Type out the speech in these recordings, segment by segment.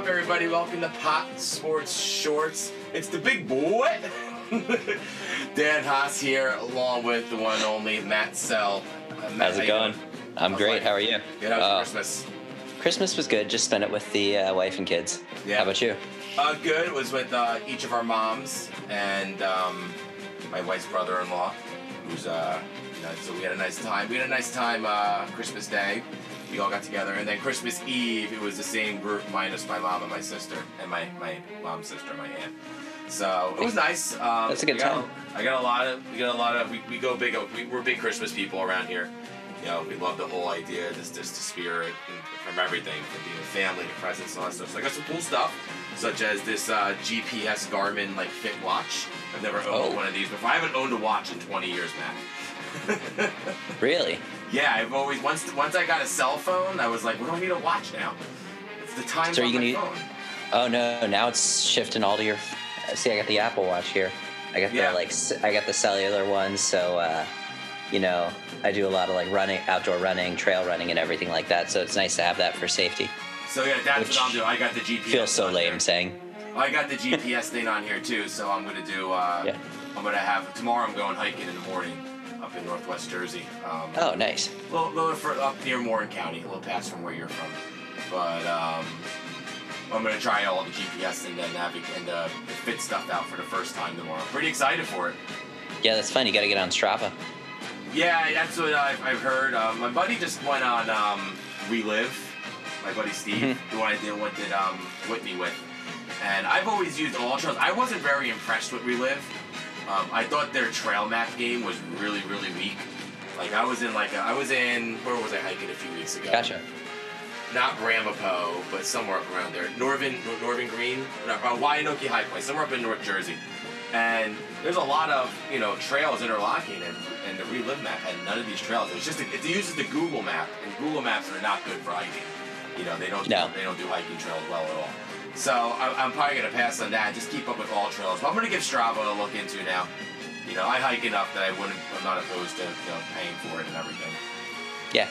up, everybody? Welcome to POP Sports Shorts. It's the big boy, Dan Haas here, along with the one and only Matt Sell. Uh, Matt, How's it going? doing? I'm How's great. life? How are you? Good. How's Uh, Christmas? Christmas was good. Just spent it with the uh, wife and kids. Yeah. How about you? Uh, good. It was with uh, each of our moms and um, my wife's brother-in-law, who's uh, you know, so we had a nice time. We had a nice time uh, Christmas Day. We all got together, and then Christmas Eve, it was the same group minus my mom and my sister, and my my mom's sister, my aunt. So it was nice. Um, That's a good got time. I got a lot of we got a lot of we, we go big. We, we're big Christmas people around here. You know, we love the whole idea, this just the spirit and from everything, from being a family to presents and all that stuff. So I got some cool stuff, such as this uh, GPS Garmin like Fit Watch. I've never owned Oh. one of these before. I haven't owned a watch in 20 years, Matt. Really? Yeah, I've always once once I got a cell phone, I was like, what do I need a watch now? It's the time So are on you my gonna- phone. Oh no! Now it's shifting all to your. See, I got the Apple Watch here. I got Yeah. the like. I got the cellular one, so uh, you know, I do a lot of like running, outdoor running, trail running, and everything like that. So it's nice to have that for safety. So yeah, that's Which what I'm doing. I got the GPS. Feels so lame saying. I got the GPS thing on here too, so I'm gonna do. Uh, Yeah. I'm gonna have tomorrow. I'm going hiking in the morning up in Northwest Jersey. Um, Oh, nice. a little, little up near Warren County, a little past from where you're from. But um, I'm gonna try all the GPS and then navigate and uh, fit stuff out for the first time tomorrow. Pretty excited for it. Yeah, that's fun. You got to get on Strava. Yeah, that's what I've, I've heard. Um, my buddy just went on um, Relive. My buddy Steve, Mhm. who I did went did um, Whitney with, and I've always used AllTrails. I wasn't very impressed with Relive. Um, I thought their trail map game was really really weak. Like I was in like a, I was in where was I hiking a few weeks ago? Gotcha. Not Ramapo, but somewhere up around there. Northern Norvin Green, no, uh, Wanaque High Point, somewhere up in North Jersey. And there's a lot of you know trails interlocking, and, and the Relive map had none of these trails. It's just it uses the Google map, and Google Maps are not good for hiking. You know they don't No. they don't do hiking trails well at all. So I, I'm probably gonna pass on that. Just keep up with AllTrails. But I'm gonna give Strava a look into now. You know I hike enough that I wouldn't. I'm not opposed to you know paying for it and everything. Yeah,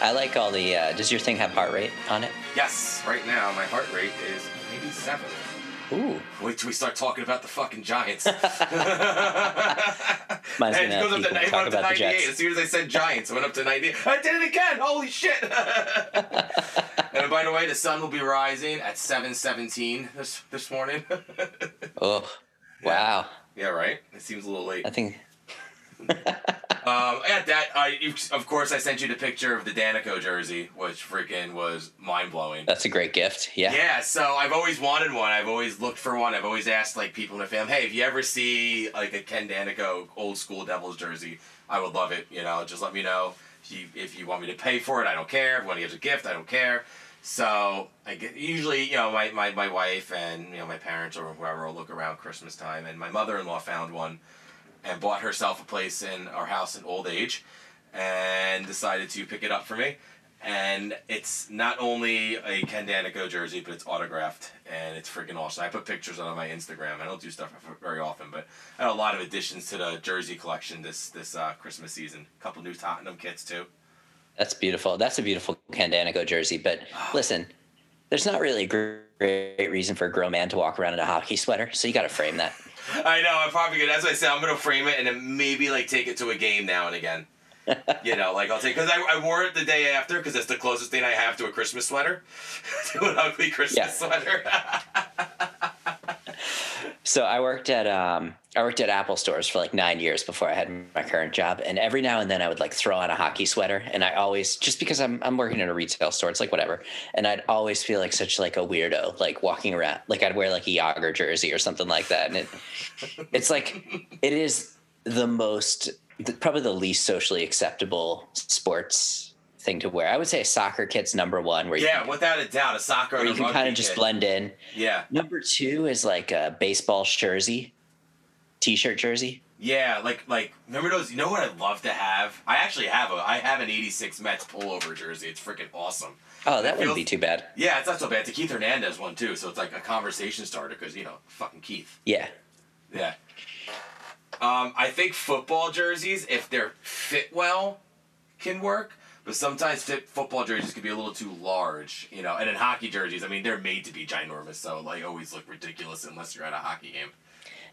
I like all the. Uh, does your thing have heart rate on it? Yes, right now my heart rate is 87. Ooh. Wait till we start talking about the fucking Giants. Mine's and it goes up to, it went up to about the 98. Jets. As soon as I said Giants, it went up to 98. I did it again! Holy shit! and by the way, the sun will be rising at 7:17 this this morning. Oh, wow. yeah, right. It seems a little late. I think. Um, at that, I of course I sent you the picture of the Daneyko jersey, which freaking was mind blowing. That's a great gift. Yeah. Yeah, so I've always wanted one. I've always looked for one. I've always asked like people in the family, hey, if you ever see like a Ken Daneyko old school Devils jersey, I would love it. You know, just let me know if you, if you want me to pay for it. I don't care. If you want to give a gift, I don't care. So I get usually, you know, my, my, my wife and you know my parents or whoever will look around Christmas time, and my mother in law found one and bought herself a place in our house in old age, and decided to pick it up for me and it's not only a Ken Daneyko jersey, but it's autographed, and it's freaking awesome. I put pictures on my Instagram. I don't do stuff very often, but I had a lot of additions to the jersey collection this this uh, Christmas season. A couple new Tottenham kits too. That's beautiful. That's a beautiful Ken Daneyko jersey. But listen, there's not really a great reason for a grown man to walk around in a hockey sweater, so you got to frame that. I know. I'm probably gonna. As I said, I'm gonna frame it and then maybe like take it to a game now and again. you know, like I'll take because I, I wore it the day after because it's the closest thing I have to a Christmas sweater, to an ugly Christmas Yeah. sweater. So I worked at um, I worked at Apple stores for like nine years before I had my current job, and every now and then I would like throw on a hockey sweater, and I always just because I'm I'm working in a retail store, it's like whatever, and I'd always feel like such like a weirdo, like walking around, like I'd wear like a Jagr jersey or something like that, and it it's like it is the most probably the least socially acceptable sports thing to wear. I would say a soccer kit's number one, where you yeah, can, without a doubt, a soccer. where you can kind of just blend in. Yeah. Number two is like a baseball jersey, t-shirt jersey. Yeah, like like remember those? You know what I'd love to have? I actually have a I have an '86 Mets pullover jersey. It's freaking awesome. Oh, that wouldn't be too bad. Yeah, it's not so bad. It's a Keith Hernandez one too, so it's like a conversation starter because you know fucking Keith. Yeah. Yeah. Um, I think football jerseys, if they're fit well, can work. But sometimes fit football jerseys can be a little too large, you know. And in hockey jerseys, I mean, they're made to be ginormous, so like always look ridiculous unless you're at a hockey game.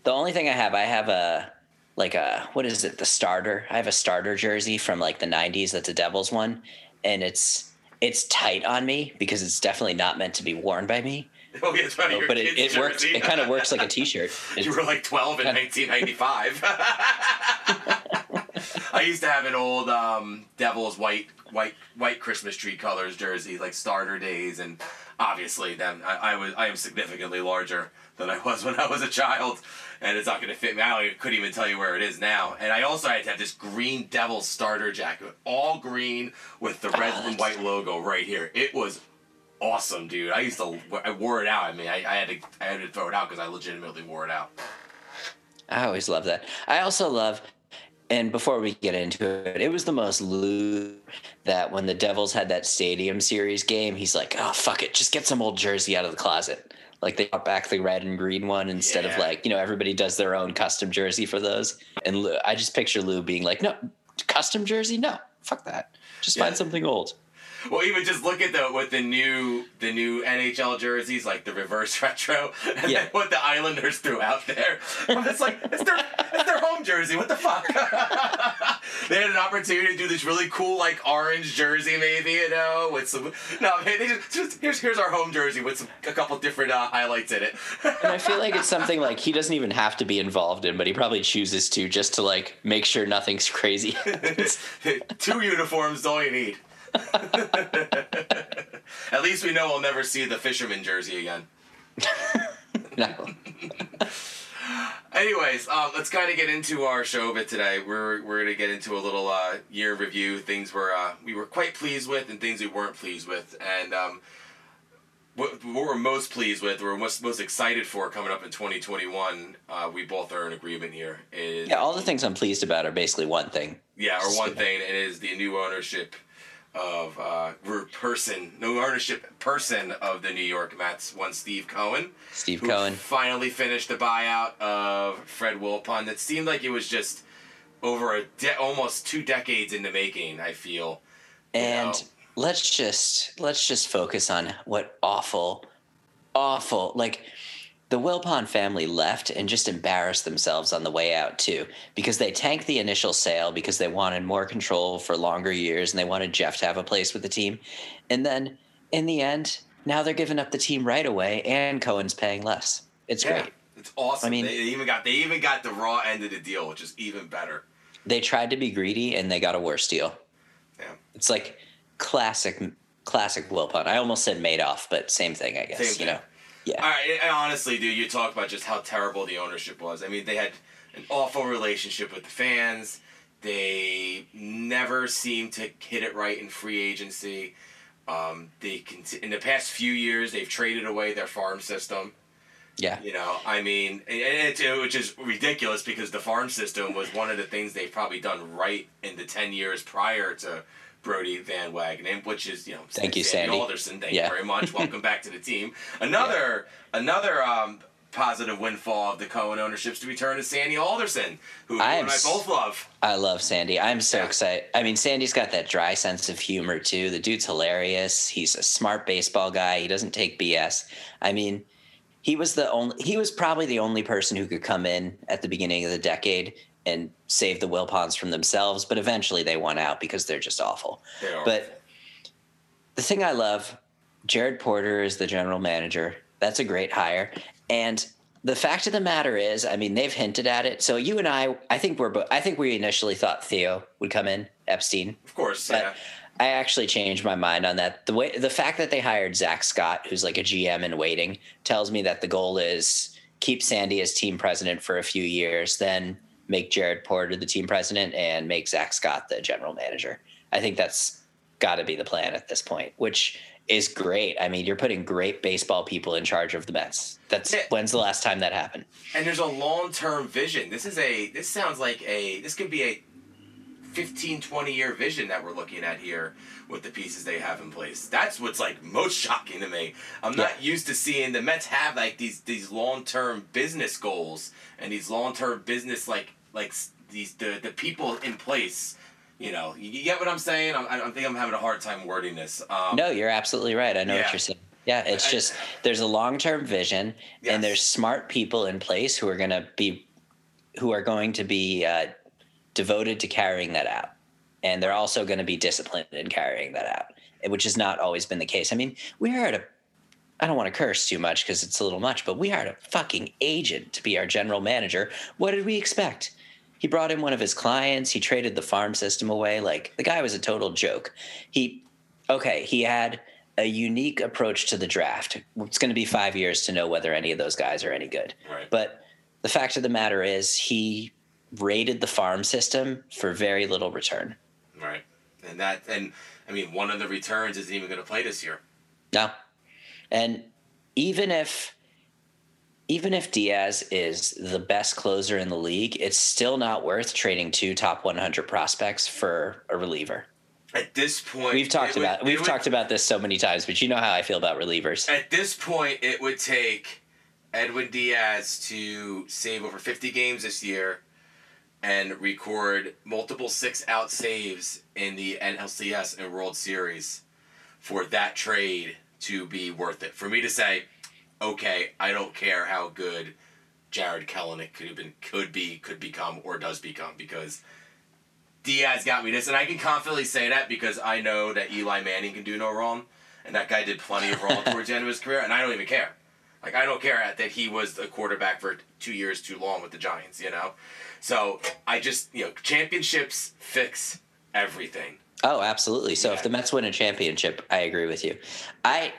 The only thing I have, I have a like a what is it? The starter. I have a starter jersey from like the '90s. That's a Devils one, and it's it's tight on me because it's definitely not meant to be worn by me. Oh, yeah, it's but it, it works. It kind of works like a T-shirt. you were like 12 in 1995. I used to have an old um, Devils white white white Christmas tree colors jersey, like starter days, and obviously then I, I was I am significantly larger than I was when I was a child, and it's not going to fit me. I couldn't even tell you where it is now. And I also had to have this green devil starter jacket, all green with the red oh, and white logo right here. It was awesome, dude. I used to I wore it out. I mean, I, I had to I had to throw it out because I legitimately wore it out. I always love that. I also love, and before we get into it, it was the most Lou that when the Devils had that Stadium Series game, he's like, "Oh fuck it, just get some old jersey out of the closet." Like they brought back the red and green one instead of like you know everybody does their own custom jersey for those. And Lou, I just picture Lou being like, "No, custom jersey, no, fuck that. Just Yeah. find something old." Well, even just look at the with the new the new NHL jerseys, like the reverse retro, and Yeah. then what the Islanders threw out there. It's like it's their it's their home jersey. What the fuck? they had an opportunity to do this really cool like orange jersey, maybe you know, with some no. They just, just here's here's our home jersey with some a couple different uh, highlights in it. And I feel like it's something like he doesn't even have to be involved in, but he probably chooses to just to like make sure nothing's crazy. Two uniforms is all you need. At least we know we'll never see the fisherman jersey again. no. Anyways, um, let's kind of get into our show a bit today. We're we're gonna get into a little uh, year review, things we're uh, we were quite pleased with, and things we weren't pleased with, and um, what, what we're most pleased with, we're most most excited for coming up in 2021. Uh, we both are in agreement here. Is Yeah, all the things I'm pleased about are basically one thing. yeah, or one thing, and it is the new ownership of uh, person, no ownership person of the New York Mets. One Steve Cohen Steve who Cohen. finally finished the buyout of Fred Wilpon. That seemed like it was just over a de- almost two decades in the making. I feel. And know. let's just let's just focus on what awful, awful like the Wilpon family left and just embarrassed themselves on the way out too because they tanked the initial sale because they wanted more control for longer years and they wanted Jeff to have a place with the team. And then in the end, now they're giving up the team right away and Cohen's paying less. It's yeah, great. it's awesome. I mean- they, they even got they even got the raw end of the deal, which is even better. They tried to be greedy and they got a worse deal. Yeah. It's like classic classic Wilpon. I almost said Madoff, but same thing, I guess. Same You know. Yeah. And honestly, dude, you talk about just how terrible the ownership was. I mean, they had an awful relationship with the fans. They never seemed to hit it right in free agency. Um, they in the past few years they've traded away their farm system. Yeah. You know, I mean, and it's, which is ridiculous because the farm system was one of the things they've probably done right in the ten years prior to Brodie Van Wagenen, which is you know, Thank you, Sandy. Alderson. Thank Yeah. you very much. Welcome back to the team. Another another um, positive windfall of the Cohen ownership's to return to Sandy Alderson, who you I and I both love. I love Sandy. I'm so Yeah. excited. I mean, Sandy's got that dry sense of humor too. The dude's hilarious. He's a smart baseball guy. He doesn't take BS. I mean, he was the only he was probably the only person who could come in at the beginning of the decade and save the Wilpons from themselves, but eventually they won out because they're just awful. They are. But the thing I love, Jared Porter is the general manager. That's a great hire. And the fact of the matter is, I mean, they've hinted at it. So you and I, I think we're, I think we initially thought Theo would come in, Epstein. of course, But yeah. I actually changed my mind on that. The way, the fact that they hired Zack Scott, who's like a GM in waiting, tells me that the goal is keep Sandy as team president for a few years, then make Jared Porter the team president and make Zack Scott the general manager. I think that's got to be the plan at this point, which is great. I mean, you're putting great baseball people in charge of the Mets. That's Yeah. when's the last time that happened? and there's a long term vision. This is a this sounds like a this could be a 15 20 year vision that we're looking at here with the pieces they have in place. That's what's like most shocking to me. I'm not used to seeing the Mets have like these these long term business goals and these long term business like like these the the people in place you know, you, get what I'm saying. I'm, I think I'm having a hard time wording this. Um, No, you're absolutely right. I know Yeah. what you're saying. Yeah, it's I- just there's a long term vision, Yes. and there's smart people in place who are going to be, who are going to be uh, devoted to carrying that out, and they're also going to be disciplined in carrying that out, which has not always been the case. I mean, we hired a, I don't want to curse too much because it's a little much, but we hired a fucking agent to be our general manager. What did we expect? He brought in one of his clients. He traded the farm system away. Like the guy was a total joke. He, okay, he had a unique approach to the draft. It's going to be five years to know whether any of those guys are any good. Right. But the fact of the matter is, he raided the farm system for very little return. Right. And that, and I mean, one of the returns isn't even going to play this year. No. And even if even if Diaz is the best closer in the league, it's still not worth trading two top 100 prospects for a reliever. At this point, We've talked would- about we've would- talked about this so many times, but you know how I feel about relievers. At this point, it would take Edwin Diaz to save over 50 games this year and record multiple six out saves in the NLCS and World Series for that trade to be worth it. For me to say, okay, I don't care how good Jarred Kelenic could have been, could be, could become, or does become, because Diaz got me this, and I can confidently say that because I know that Eli Manning can do no wrong, and that guy did plenty of wrong towards the end of his career, and I don't even care. Like I don't care that he was a quarterback for two years too long with the Giants, you know. So I just you know championships fix everything. Oh, absolutely. So if the Mets win a championship, I agree with you. I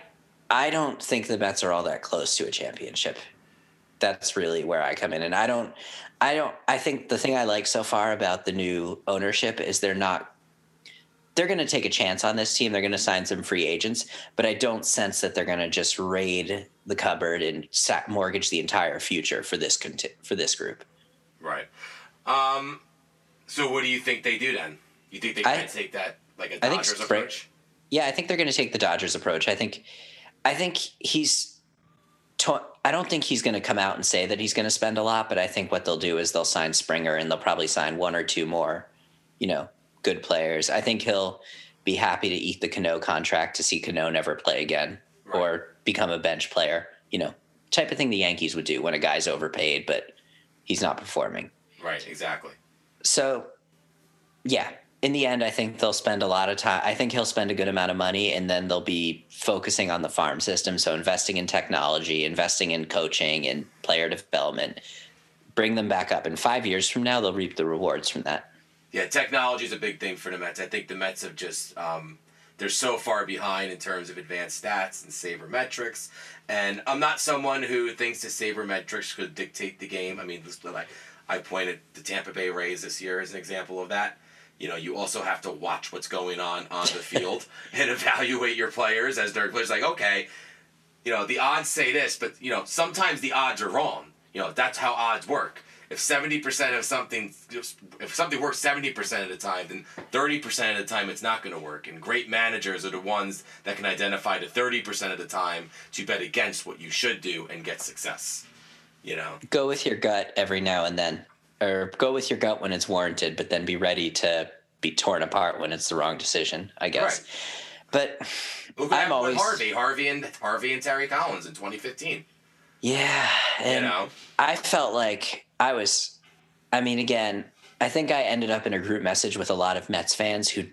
I don't think the Mets are all that close to a championship. That's really where I come in and I don't I don't I think the thing I like so far about the new ownership is they're not they're going to take a chance on this team. They're going to sign some free agents, but I don't sense that they're going to just raid the cupboard and mortgage the entire future for this conti- for this group. Right. Um. So what do you think they do then? You think they I- can take that like a I think Dodgers approach? Yeah, I think they're going to take the Dodgers approach. I think, I think he's. To, I don't think he's going to come out and say that he's going to spend a lot, but I think what they'll do is they'll sign Springer and they'll probably sign one or two more, you know, good players. I think he'll be happy to eat the Cano contract to see Cano never play again Right. or become a bench player. You know, type of thing the Yankees would do when a guy's overpaid but he's not performing. Right. Exactly. So, yeah, in the end, I think they'll spend a lot of time. I think he'll spend a good amount of money, and then they'll be focusing on the farm system. So, investing in technology, investing in coaching and player development, bring them back up. And five years from now, they'll reap the rewards from that. Yeah, technology is a big thing for the Mets. I think the Mets have just um, they're so far behind in terms of advanced stats and sabermetrics. And I'm not someone who thinks the sabermetrics could dictate the game. I mean, like I pointed the Tampa Bay Rays this year as an example of that. You know, you also have to watch what's going on on the field and evaluate your players as their players. Like, okay, you know, the odds say this, but you know, sometimes the odds are wrong. You know, that's how odds work. If seventy percent of something, if something works seventy percent of the time, then thirty percent of the time it's not going to work. And great managers are the ones that can identify the thirty percent of the time to bet against what you should do and get success. You know, Go with your gut every now and then, or go with your gut when it's warranted, but then be ready to be torn apart when it's the wrong decision. I guess. Right. But what I'm always Harvey, Harvey and Harvey and Terry Collins in twenty fifteen. yeah, and You know, I felt like I was. I mean, again, I think I ended up in a group message with a lot of Mets fans who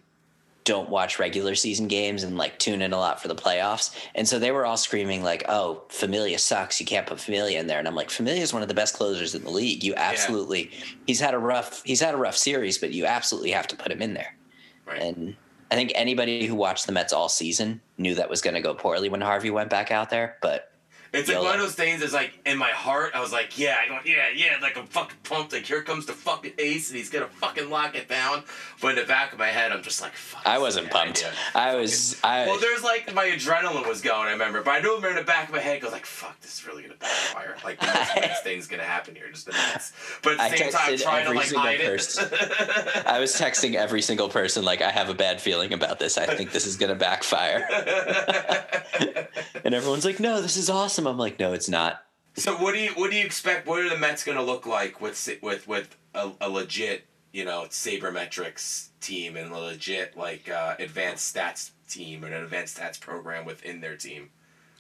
don't watch regular season games and like tune in a lot for the playoffs. And so they were all screaming like, "Oh, Familia sucks. You can't put Familia in there." And I'm like, "Familia is one of the best closers in the league. You absolutely. He's had a rough. He's had a rough series, but you absolutely have to put him in there." right? And I think anybody who watched the Mets all season knew that was going to go poorly when Harvey went back out there. But It's like one of those things. Is like in my heart, I was like, yeah, I don't, yeah, yeah. Like I'm fucking pumped. Like here comes the fucking ace, and he's gonna fucking lock it down. But in the back of my head, I'm just like, fuck. I wasn't is a bad pumped. idea. I was. I Well, there's like my adrenaline was going. I remember, but I knew in the back of my head, goes like, "Fuck, this is really gonna backfire. Like the next, thing's gonna happen here, just the next." But at the same time, trying to every like single hide person. it. I was texting every single person like I have a bad feeling about this. I think this is going to backfire. and everyone's like, "No, this is awesome." I'm like, "No, it's not." so what do you what do you expect? What are the Mets gonna look like with with with a, a legit you know sabermetrics team and a legit like uh, advanced stats team and an advanced stats program within their team.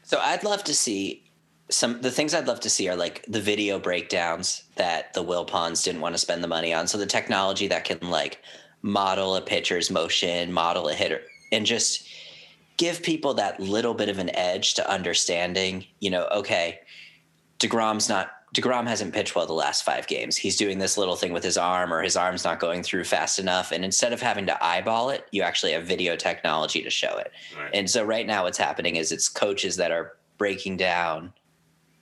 So I'd love to see some the things I'd love to see are like the video breakdowns that the Wilpons didn't want to spend the money on. So the technology that can like model a pitcher's motion, model a hitter, and just give people that little bit of an edge to understanding, you know, okay, DeGrom's not DeGrom hasn't pitched well the last five games. He's doing this little thing with his arm, or his arm's not going through fast enough. And instead of having to eyeball it, you actually have video technology to show it. Right. And so right now, what's happening is it's coaches that are breaking down,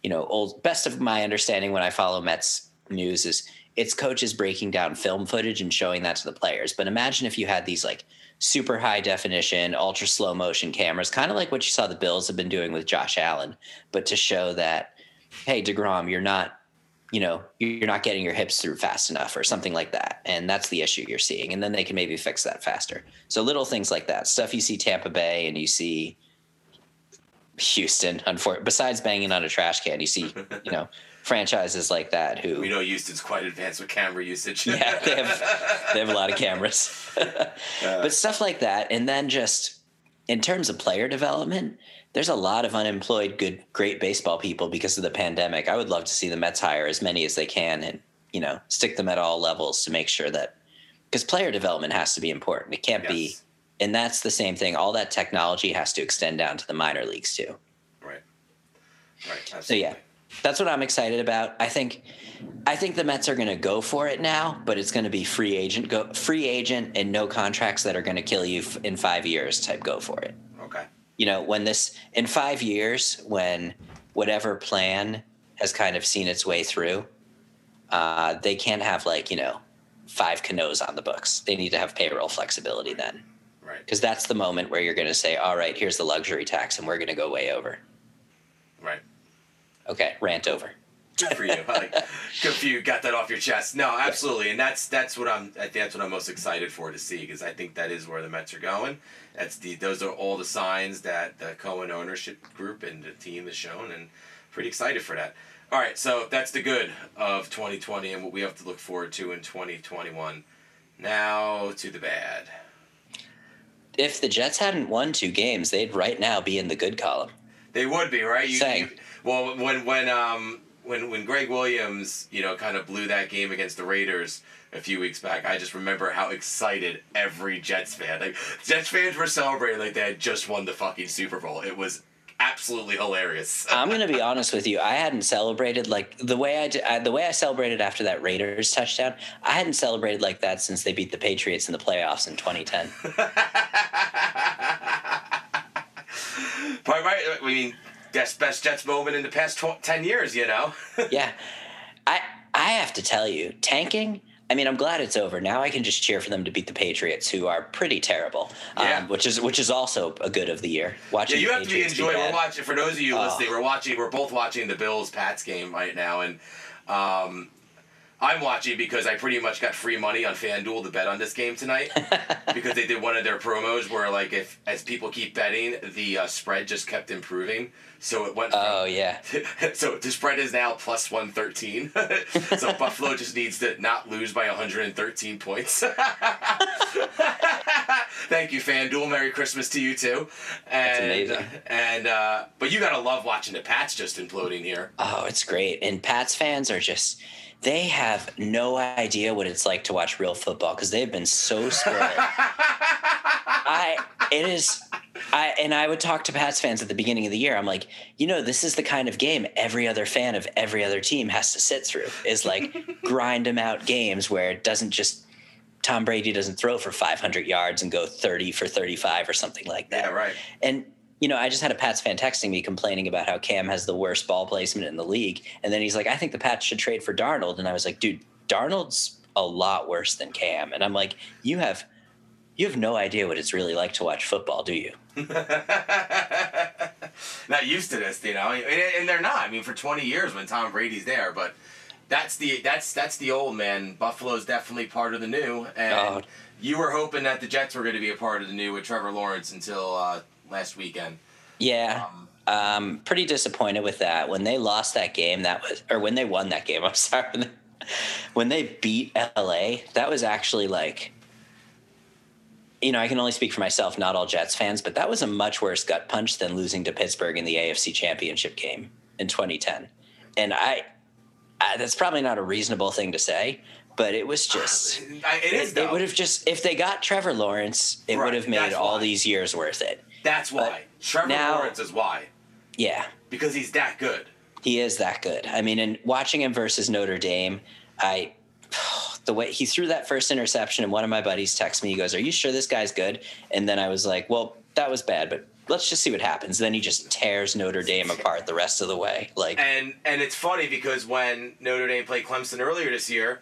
you know, old best of my understanding when I follow Mets news is it's coaches breaking down film footage and showing that to the players. But imagine if you had these like super high definition, ultra slow motion cameras, kind of like what you saw the Bills have been doing with Josh Allen, but to show that hey DeGrom, you're not, you know, you're not getting your hips through fast enough or something like that. And that's the issue you're seeing. And then they can maybe fix that faster. So little things like that. Stuff you see Tampa Bay and you see Houston, unfortunately, besides banging on a trash can, you see, you know, franchises like that who We know Houston's quite advanced with camera usage. yeah, they have they have a lot of cameras. but stuff like that and then just in terms of player development, there's a lot of unemployed good great baseball people because of the pandemic. I would love to see the Mets hire as many as they can and, you know, stick them at all levels to make sure that because player development has to be important. It can't be and that's the same thing. All that technology has to extend down to the minor leagues too. Right. Right. Absolutely. So yeah, that's what I'm excited about. I think, I think the Mets are going to go for it now, but it's going to be free agent go free agent and no contracts that are going to kill you f- in five years type go for it. Okay. You know, when this in five years, when whatever plan has kind of seen its way through, uh, they can't have like you know five canoes on the books. They need to have payroll flexibility then, Right. because that's the moment where you're going to say, all right, here's the luxury tax, and we're going to go way over. Okay, rant over. Good for you. Like, good for you. Got that off your chest. No, absolutely, and that's that's what I'm. That's what I'm most excited for to see because I think that is where the Mets are going. That's the those are all the signs that the Cohen ownership group and the team has shown, and pretty excited for that. All right, so that's the good of 2020 and what we have to look forward to in 2021. Now to the bad. if the Jets hadn't won two games, they'd right now be in the good column. They would be right. You, Same. you- well, when when um when when Gregg Williams you know kind of blew that game against the Raiders a few weeks back, I just remember how excited every Jets fan like Jets fans were celebrating like they had just won the fucking Super Bowl. It was absolutely hilarious. I'm gonna be honest with you. I hadn't celebrated like the way I, did, I the way I celebrated after that Raiders touchdown. I hadn't celebrated like that since they beat the Patriots in the playoffs in 2010. Probably. I mean, that's best Jets moment in the past tw- ten years. You know. yeah, I I have to tell you, tanking. I mean, I'm glad it's over. Now I can just cheer for them to beat the Patriots, who are pretty terrible. Yeah. Um, which is which is also a good of the year. Yeah, Watching you the have to be Patriots enjoying. We're watching. For those of you Oh. listening, we're watching. We're both watching the Bills Pats game right now, and um, I'm watching because I pretty much got free money on FanDuel to bet on this game tonight because they did one of their promos where like if as people keep betting, the uh, spread just kept improving. So it went. From, Oh yeah. so the spread is now plus 113. so Buffalo just needs to not lose by 113 points. Thank you, FanDuel. Merry Christmas to you too. And, amazing. And uh, but you gotta love watching the Pats just imploding here. Oh, it's great. And Pats fans are just they have no idea what it's like to watch real football because they've been so spoiled. I it is I and I would talk to Pats fans at the beginning of the year. I'm like, you know, this is the kind of game every other fan of every other team has to sit through. Is like grind them out games where it doesn't just Tom Brady doesn't throw for 500 yards and go 30 for 35 or something like that. Yeah, right. And you know, I just had a Pats fan texting me complaining about how Cam has the worst ball placement in the league, and then he's like, "I think the Pats should trade for Darnold," and I was like, "Dude, Darnold's a lot worse than Cam," and I'm like, "You have, you have no idea what it's really like to watch football, do you?" not used to this, you know, and, they're not. I mean, for 20 years when Tom Brady's there, but that's the that's that's the old man. Buffalo's definitely part of the new, and Oh. you were hoping that the Jets were going to be a part of the new with Trevor Lawrence until uh, last weekend. Yeah, Um, um, pretty disappointed with that. When they lost that game, that was, or when they won that game, I'm sorry, when they beat LA, that was actually like you know, I can only speak for myself, not all Jets fans, but that was a much worse gut punch than losing to Pittsburgh in the AFC Championship game in 2010. And I, I that's probably not a reasonable thing to say, but it was just it is. it, though. would have just if they got Trevor Lawrence, it Right, would have made all why. these years worth it. That's why. Trevor now- Lawrence is why. Yeah, Because he's that good. he is that good. I mean, and watching him versus Notre Dame, I the way he threw that first interception, and one of my buddies texts me. He goes, "Are you sure this guy's good?" And then I was like, "Well, that was bad, but let's just see what happens." Then he just tears Notre Dame apart the rest of the way. Like, And and it's funny because when Notre Dame played Clemson earlier this year,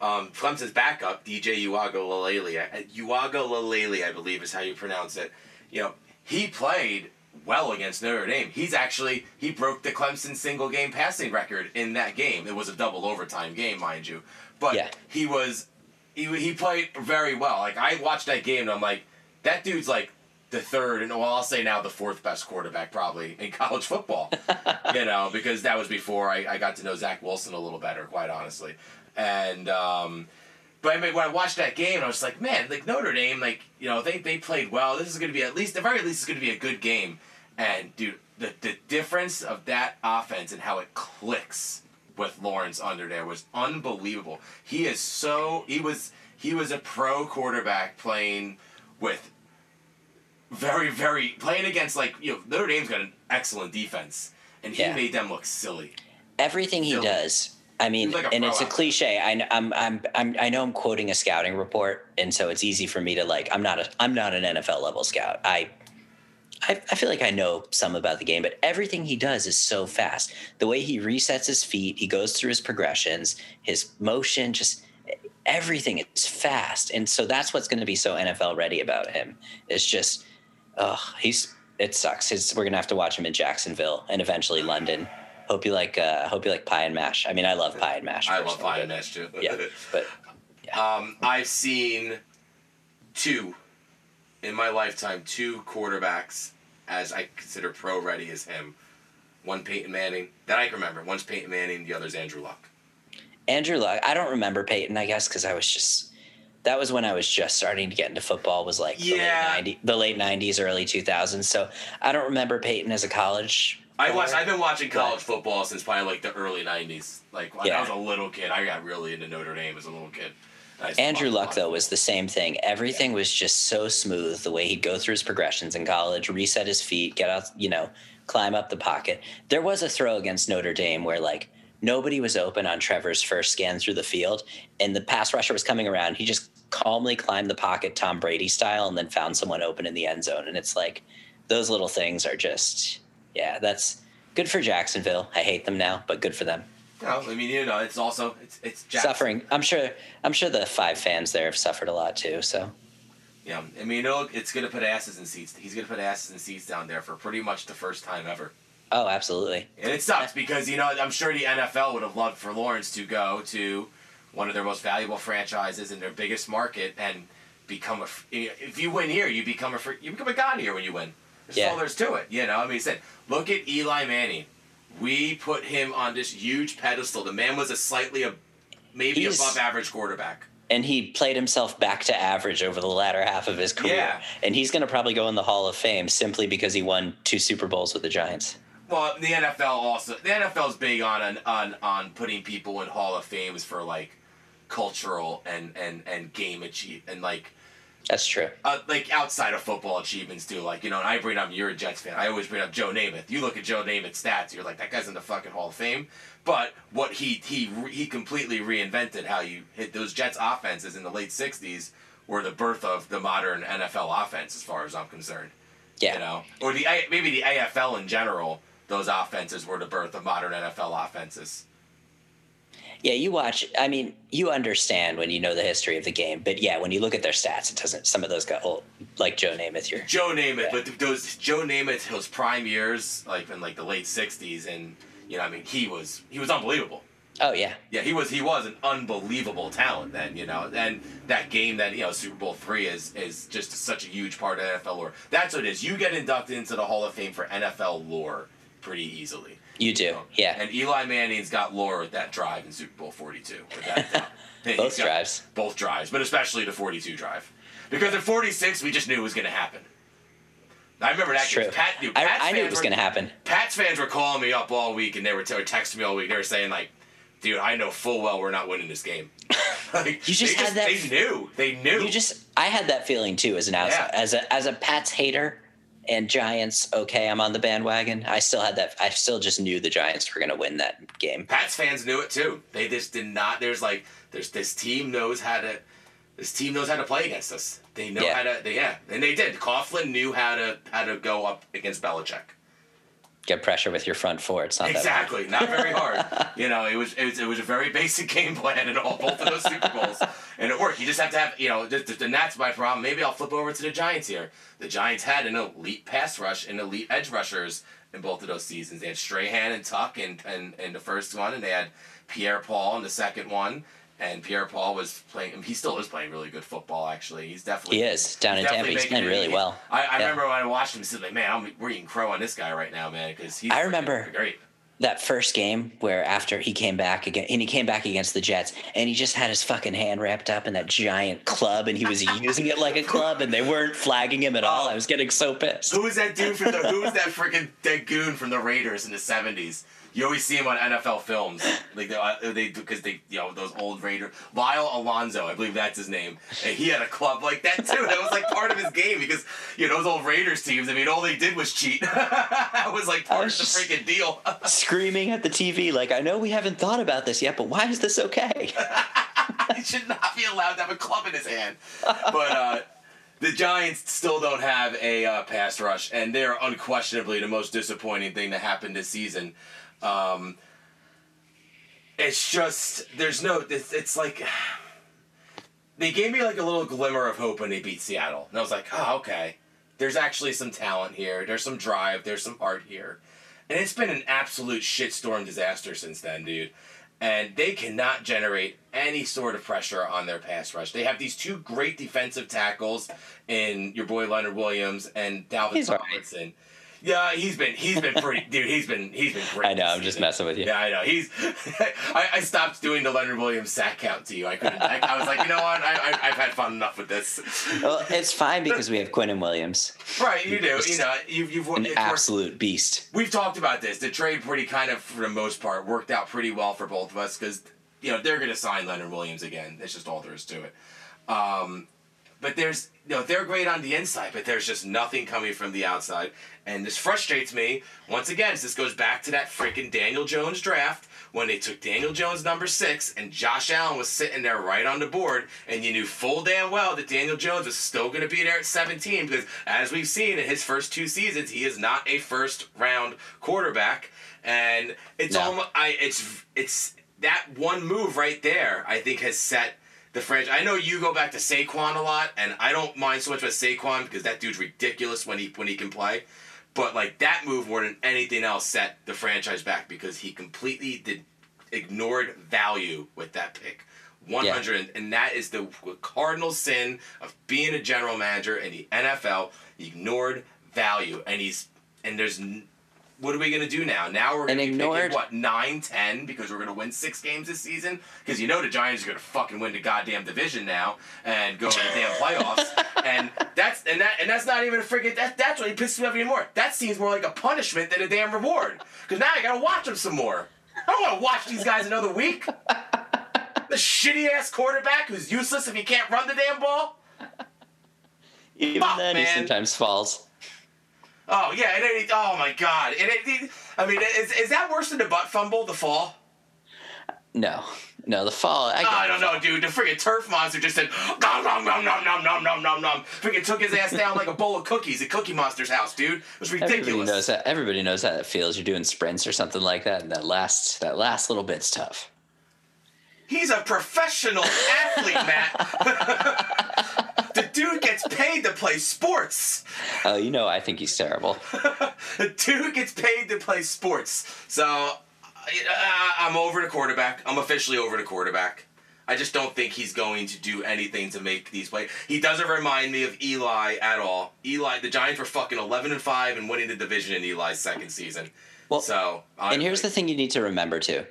um, Clemson's backup DJ Uaga Uaga I believe is how you pronounce it. You know, he played well against Notre Dame. He's actually he broke the Clemson single game passing record in that game. It was a double overtime game, mind you, but Yeah. he was he he played very well. Like I watched that game and I'm like, that dude's like the third and well I'll say now the fourth best quarterback probably in college football. you know, because that was before I, I got to know Zach Wilson a little better, quite honestly. And um but I mean, when I watched that game, I was like, man, like Notre Dame, like you know, they, they played well. This is going to be at least, at the very least, it's going to be a good game. And dude, the the difference of that offense and how it clicks with Lawrence under there was unbelievable. He is so he was he was a pro quarterback playing with very very playing against like you know Notre Dame's got an excellent defense, and he Yeah. made them look silly. everything he Silly. does. I mean, like and it's a cliche. I, I'm, I'm, I'm, I know I'm quoting a scouting report, and so it's easy for me to like. I'm not a, I'm not an NFL level scout. I, I, I feel like I know some about the game, but everything he does is so fast. The way he resets his feet, he goes through his progressions, his motion, just everything is fast, and so that's what's going to be so NFL ready about him. It's just, oh, he's. It sucks. His, we're gonna have to watch him in Jacksonville and eventually London. Hope you like. Uh, hope you like pie and mash. I mean, I love pie and mash. I love pie and mash too. Yeah, but Um, I've seen two in my lifetime, two quarterbacks as I consider pro ready as him. One Peyton Manning that I can remember. One's Peyton Manning, the other's Andrew Luck. Andrew Luck. I don't remember Peyton. I guess because I was just. That was when I was just starting to get into football. Was like Yeah. the late 90s, the late '90s, early 2000s. So I don't remember Peyton as a college. I watched. I've been watching college football since probably like the early '90s. Like when Yeah. I was a little kid, I got really into Notre Dame as a little kid. I used to Andrew Luck though was the same thing. Everything was just so smooth. The way he'd go through his progressions in college, reset his feet, get out, you know, climb up the pocket. There was a throw against Notre Dame where like nobody was open on Trevor's first scan through the field, and the pass rusher was coming around. He just calmly climbed the pocket, Tom Brady style, and then found someone open in the end zone. And it's like those little things are just, yeah, that's good for Jacksonville. I hate them now, but good for them. No, I mean you know it's also it's it's Jackson. Suffering. I'm sure. I'm sure the five fans there have suffered a lot too. So. Yeah, I mean, you know, it's gonna put asses in seats. He's gonna put asses in seats down there for pretty much the first time ever. Oh, absolutely. And it sucks because you know I'm sure the NFL would have loved for Lawrence to go to one of their most valuable franchises in their biggest market and become a. If you win here, you become a you become a god here when you win. That's Yeah. all there's to it. You know, I mean, he said, look at Eli Manning. We put him on this huge pedestal. The man was a slightly a maybe He's- above average quarterback. And he played himself back to average over the latter half of his career. Yeah. And he's going to probably go in the Hall of Fame simply because he won two Super Bowls with the Giants. Well, the NFL also the NFL's big on on on, on putting people in Hall of Fames for like cultural and and and game achieve and like That's true. uh, like outside of football achievements too. Like you know, and I bring up you're a Jets fan. I always bring up Joe Namath. You look at Joe Namath's stats, you're like that guy's in the fucking Hall of Fame. But what he he he completely reinvented how you hit those Jets offenses in the late '60s were the birth of the modern NFL offense, as far as I'm concerned. Yeah. You know, or the maybe the AFL in general. Those offenses were the birth of modern NFL offenses. Yeah, you watch. I mean, you understand when you know the history of the game. But yeah, when you look at their stats, it doesn't. Some of those got old, like Joe Namath here. Joe Namath, Yeah. but those Joe Namath, his prime years, like in like the late '60s, and you know, I mean, he was he was unbelievable. Oh, yeah. Yeah, he was he was an unbelievable talent then, you know. And that game that, you know, Super Bowl three is is just such a huge part of NFL lore. That's what it is. You get inducted into the Hall of Fame for NFL lore pretty easily. You do, yeah. And Eli Manning's got lore with that drive in Super Bowl 42. With that, Both drives. Both drives, but especially the 42 drive. Because at 46, we just knew it was going to happen. I remember that. It's true. Pat, dude, I, I knew it was going to happen. Pats fans were calling me up all week, and they were, t- texting me all week. They were saying like, "Dude, I know full well we're not winning this game." like, You just they had that- They knew. They knew. You just, I had that feeling too as an outside, Yeah. as a as a Pats hater and Giants. Okay, I'm on the bandwagon. I still had that. I still just knew the Giants were going to win that game. Pats fans knew it too. They just did not. There's like, there's this team knows how to. This team knows how to play against us. They know Yeah. how to. They, yeah, and they did. Coughlin knew how to how to go up against Belichick. Get pressure with your front four. It's not that. Exactly, not very hard. you know, it was, it was it was a very basic game plan in all both of those Super Bowls, and it worked. You just have to have, you know, just, just- and that's my problem. Maybe I'll flip over to the Giants here. The Giants had an elite pass rush and elite edge rushers in both of those seasons. They had Strahan and Tuck and and, in the first one, and they had Pierre Paul in the second one. And Pierre Paul was playing. He still is playing really good football. Actually, he's definitely He is down in Tampa. He's playing really well. I, I Yeah. remember when I watched him. He said, "Like, man, I'm, we're eating crow on this guy right now, man, because he's I remember- great." that first game where after he came back again and he came back against the Jets and he just had his fucking hand wrapped up in that giant club and he was using it like a club and they weren't flagging him at all. I was getting so pissed. Who was that dude from the? Who was that freaking that goon from the Raiders in the seventies? You always see him on NFL films, like they, uh, they because they you know those old Raiders. Lyle Alonzo, I believe that's his name, and he had a club like that too. That was like part of his game because you know those old Raiders teams. I mean, all they did was cheat. that was like part was of the freaking deal. Screaming at the TV like, I know we haven't thought about this yet, but why is this okay? he should not be allowed to have a club in his hand. But uh, the Giants still don't have a uh, pass rush, and they're unquestionably the most disappointing thing to happen this season. Um, it's just there's no. It's, it's like they gave me like a little glimmer of hope when they beat Seattle, and I was like, oh okay. There's actually some talent here. There's some drive. There's some heart here. And it's been an absolute shitstorm disaster since then, dude. And they cannot generate any sort of pressure on their pass rush. They have these two great defensive tackles in your boy Leonard Williams and Dalvin He's all right. Yeah, he's been he's been pretty dude. He's been he's been great. I know, I'm just season. messing with you. Yeah, I know. He's. I, I stopped doing the Leonard Williams sack count to you. I couldn't. I, I was like, you know what? I, I I've had fun enough with this. Well, it's fine because we have Quinnen Williams, Right, you do. You know, you've you've an it's worked- absolute beast. We've talked about this. The trade pretty kind of, for the most part, worked out pretty well for both of us because, you know, they're going to sign Leonard Williams again. That's just all there is to it. Um, but there's, you know, they're great on the inside, but there's just nothing coming from the outside. And this frustrates me. Once again, this goes back to that freaking Daniel Jones draft when they took Daniel Jones number six and Josh Allen was sitting there right on the board, and you knew full damn well that Daniel Jones was still going to be there at 17 because, as we've seen in his first two seasons, he is not a first round quarterback. And it's No. almost, I, it's, it's that one move right there, I think, has set the franchise. I know you go back to Saquon a lot, and I don't mind so much with Saquon because that dude's ridiculous when he when he can play. But like that move more than anything else set the franchise back because he completely did ignored value with that pick. 100 and that is the cardinal sin of being a general manager in the NFL. He ignored value and he's and there's what are we gonna do now? Now we're gonna be ignored- picking, what nine, ten because we're gonna win six games this season because you know the Giants are gonna fucking win the goddamn division now and go to the damn playoffs and that's and that and that's not even a freaking that that's what pisses me off even more. That seems more like a punishment than a damn reward because now I gotta watch them some more. I don't want to watch these guys another week. The shitty ass quarterback who's useless if he can't run the damn ball. Even Fuck, then, man. he sometimes falls. Oh yeah, and it, oh my god, and it, it, I mean, is, is that worse than the butt fumble, the fall? No, no, the fall. I, Oh, I don't know, dude. The freaking turf monster just said nom nom nom nom nom nom nom nom nom. Freaking took his ass down like a bowl of cookies at Cookie Monster's house, dude. It was ridiculous. Everybody knows that. Everybody knows how that feels. You're doing sprints or something like that, and that last that last little bit's tough. He's a professional athlete, Matt. the dude gets paid to play sports. Oh, you know, I think he's terrible. The dude gets paid to play sports. So uh, I'm over the quarterback. I'm officially over the quarterback. I just don't think he's going to do anything to make these plays. He doesn't remind me of Eli at all. Eli, the Giants were fucking 11 and 5 and winning the division in Eli's second season. Well, so and here's the thing you need to remember too,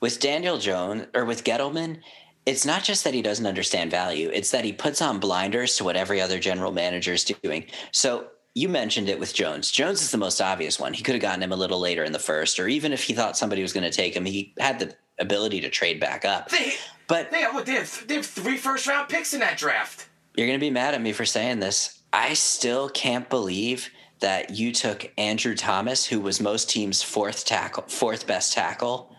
with Daniel Jones or with Gettleman, it's not just that he doesn't understand value; it's that he puts on blinders to what every other general manager is doing. So you mentioned it with Jones. Jones is the most obvious one. He could have gotten him a little later in the first, or even if he thought somebody was going to take him, he had the ability to trade back up. They, but they have, they have, they have three first round picks in that draft. You're going to be mad at me for saying this. I still can't believe that you took Andrew Thomas, who was most teams' fourth tackle, fourth best tackle,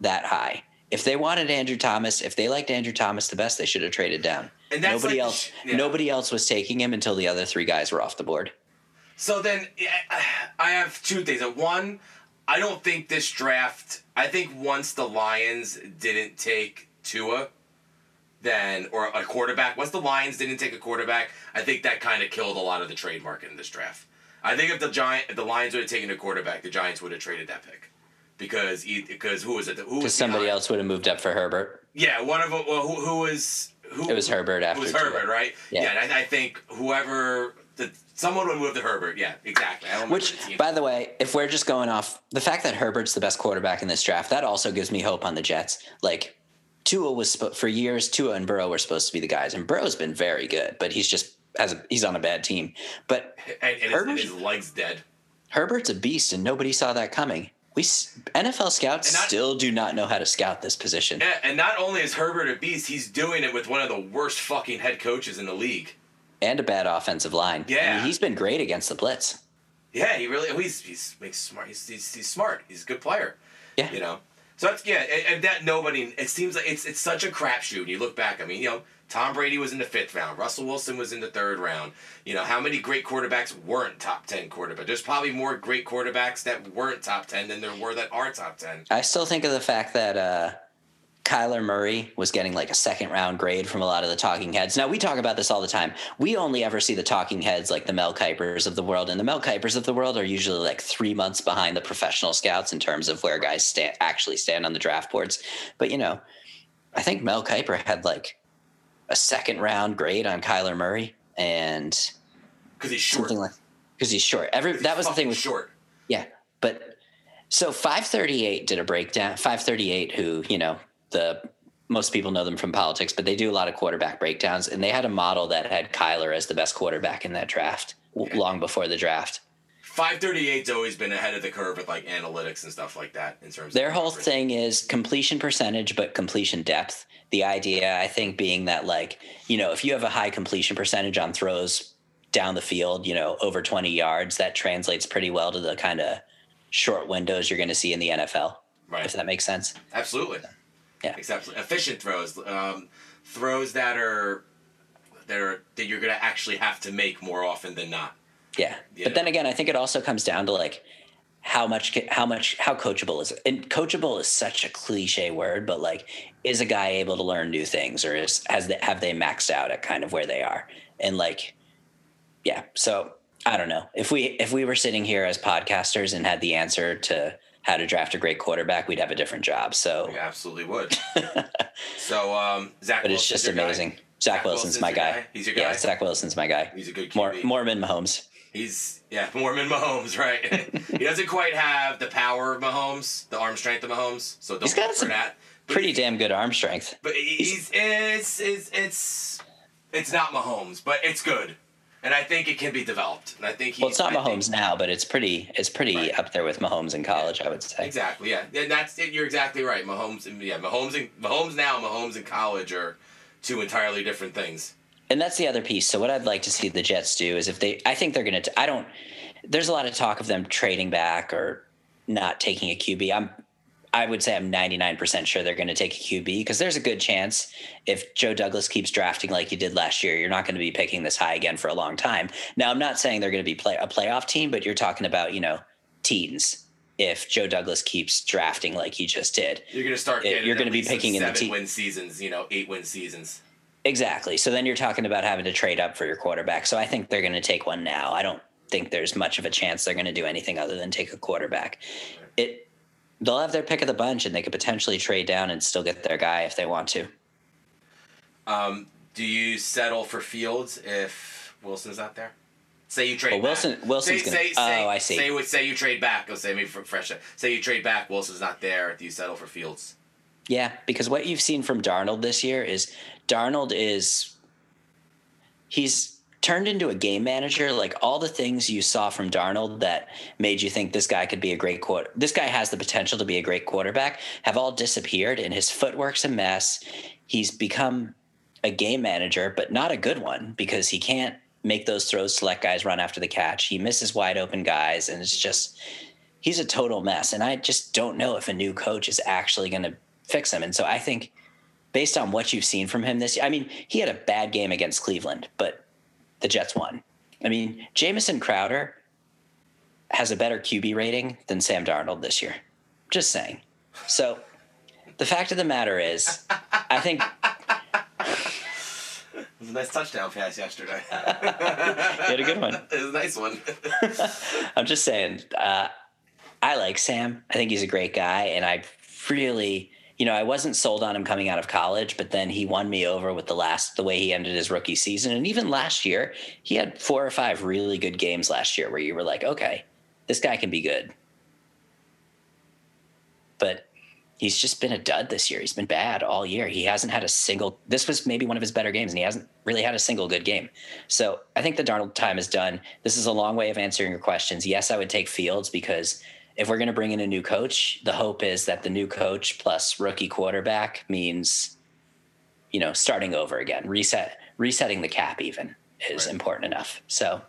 that high. If they wanted Andrew Thomas, if they liked Andrew Thomas the best, they should have traded down. And nobody like, else, yeah. nobody else was taking him until the other three guys were off the board. So then, I have two things. One, I don't think this draft. I think once the Lions didn't take Tua, then or a quarterback. Once the Lions didn't take a quarterback, I think that kind of killed a lot of the trade market in this draft. I think if the giant, if the Lions would have taken a quarterback, the Giants would have traded that pick because because who was it? Who was somebody else would have moved up for Herbert? Yeah, one of them. Well, who, who was who? It was Herbert after. It was Herbert, right? Yeah, yeah and I, I think whoever the someone would move to Herbert. Yeah, exactly. Which, by the way, if we're just going off the fact that Herbert's the best quarterback in this draft, that also gives me hope on the Jets. Like Tua was for years, Tua and Burrow were supposed to be the guys, and Burrow's been very good, but he's just as a, he's on a bad team. But and, and, his, and his legs dead. Herbert's a beast, and nobody saw that coming. We NFL scouts not, still do not know how to scout this position. And, not only is Herbert a beast, he's doing it with one of the worst fucking head coaches in the league and a bad offensive line. Yeah, I mean, he's been great against the blitz. Yeah, he really oh, he's he's, he's smart. He's, he's, he's smart. He's a good player. Yeah, you know. So that's yeah, and, and that nobody. It seems like it's it's such a crapshoot. You look back. I mean, you know, Tom Brady was in the fifth round. Russell Wilson was in the third round. You know, how many great quarterbacks weren't top ten quarterbacks? There's probably more great quarterbacks that weren't top ten than there were that are top ten. I still think of the fact that uh, Kyler Murray was getting like a second round grade from a lot of the talking heads. Now we talk about this all the time. We only ever see the talking heads like the Mel Kipers of the world, and the Mel Kipers of the world are usually like three months behind the professional scouts in terms of where guys stand actually stand on the draft boards. But you know, I think Mel Kiper had like a second round grade on Kyler Murray, and because he's short, like because he's short. Every that was the thing with short. Yeah, but so 538 did a breakdown. 538, who you know the most people know them from politics, but they do a lot of quarterback breakdowns, and they had a model that had Kyler as the best quarterback in that draft long before the draft. 538's always been ahead of the curve with like analytics and stuff like that in terms of their whole thing is completion percentage but completion depth. The idea i think being that like you know if you have a high completion percentage on throws down the field you know over 20 yards that translates pretty well to the kind of short windows you're going to see in the nfl right. if that makes sense. Absolutely. Yeah. Except efficient throws, um, throws that are that are that you're gonna actually have to make more often than not. Yeah, you but know? then again, I think it also comes down to like how much how much how coachable is it? And coachable is such a cliche word, but like, is a guy able to learn new things, or is has they, have they maxed out at kind of where they are? And like, yeah, so I don't know if we if we were sitting here as podcasters and had the answer to how to draft a great quarterback, we'd have a different job. So we absolutely would. so um, Zach, but it's just amazing. Zach, Zach, Wilson's, Wilson's my guy. guy. He's your guy. Yeah, Zach Wilson's my guy. He's a good QB. More, Mormon Mahomes. He's yeah, Mormon Mahomes, right? he doesn't quite have the power of Mahomes, the arm strength of Mahomes. So don't he's got some that. pretty damn good arm strength. But he's, he's it's it's it's it's not Mahomes, but it's good and I think it can be developed. And I think well, it's not I Mahomes think, now, but it's pretty it's pretty right. up there with Mahomes in college, yeah. I would say. Exactly, yeah, and that's it. You're exactly right. Mahomes, yeah, Mahomes, and Mahomes now, Mahomes in college are two entirely different things. And that's the other piece. So what I'd like to see the Jets do is if they, I think they're going to. I don't. There's a lot of talk of them trading back or not taking a QB. I'm I would say I'm 99% sure they're going to take a QB because there's a good chance if Joe Douglas keeps drafting like he did last year, you're not going to be picking this high again for a long time. Now, I'm not saying they're going to be play, a playoff team, but you're talking about, you know, teens. If Joe Douglas keeps drafting like he just did, you're going to start. It, you're going to be picking in the te- win seasons, you know, eight win seasons. Exactly. So then you're talking about having to trade up for your quarterback. So I think they're going to take one now. I don't think there's much of a chance they're going to do anything other than take a quarterback. It they'll have their pick of the bunch, and they could potentially trade down and still get their guy if they want to. Um, do you settle for Fields if Wilson's not there? Say you trade. Well, Wilson- Back. Wilson's say, gonna- say, oh, I see. Say, say you trade back. Let's say maybe for fresh. Say you trade back. Wilson's not there. Do you settle for Fields? Yeah, because what you've seen from Darnold this year is Darnold is he's turned into a game manager. Like all the things you saw from Darnold that made you think this guy could be a great quarter, this guy has the potential to be a great quarterback, have all disappeared, and his footwork's a mess. He's become a game manager, but not a good one because he can't make those throws to let guys run after the catch. He misses wide open guys, and it's just he's a total mess. And I just don't know if a new coach is actually going to fix him. And so I think based on what you've seen from him this year, I mean, he had a bad game against Cleveland, but the Jets won. I mean, Jamison Crowder has a better QB rating than Sam Darnold this year. Just saying. So the fact of the matter is, I think It was a nice touchdown pass yesterday. you had a good one. it was a nice one. I'm just saying, uh, I like Sam. I think he's a great guy, and I really, you know, I wasn't sold on him coming out of college, but then he won me over with the last, the way he ended his rookie season, and even last year, he had four or five really good games last year where you were like, okay, this guy can be good, but he's just been a dud this year. He's been bad all year. He hasn't had a single. This was maybe one of his better games, and he hasn't really had a single good game. So I think the Darnold time is done. This is a long way of answering your questions. Yes, I would take Fields because if we're going to bring in a new coach, the hope is that the new coach plus rookie quarterback means, you know, starting over again, reset, resetting the cap even is Right. important enough. So,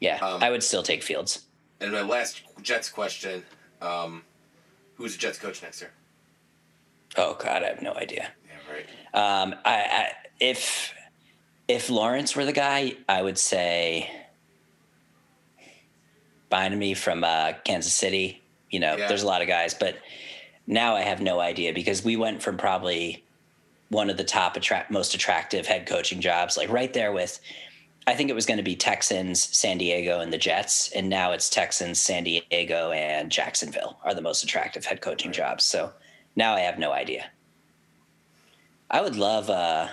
yeah, Um, I would still take Fields. and my last Jets question: um, Who's the Jets coach next year? Oh God, I have no idea. Yeah, right. Um, I, I if if Lawrence were the guy, I would say me from uh, Kansas City. You know, Yeah. there's a lot of guys, but now I have no idea because we went from probably one of the top attract most attractive head coaching jobs, like right there with. I think it was going to be Texans, San Diego, and the Jets, and now it's Texans, San Diego, and Jacksonville are the most attractive head coaching jobs. So now I have no idea. I would love uh,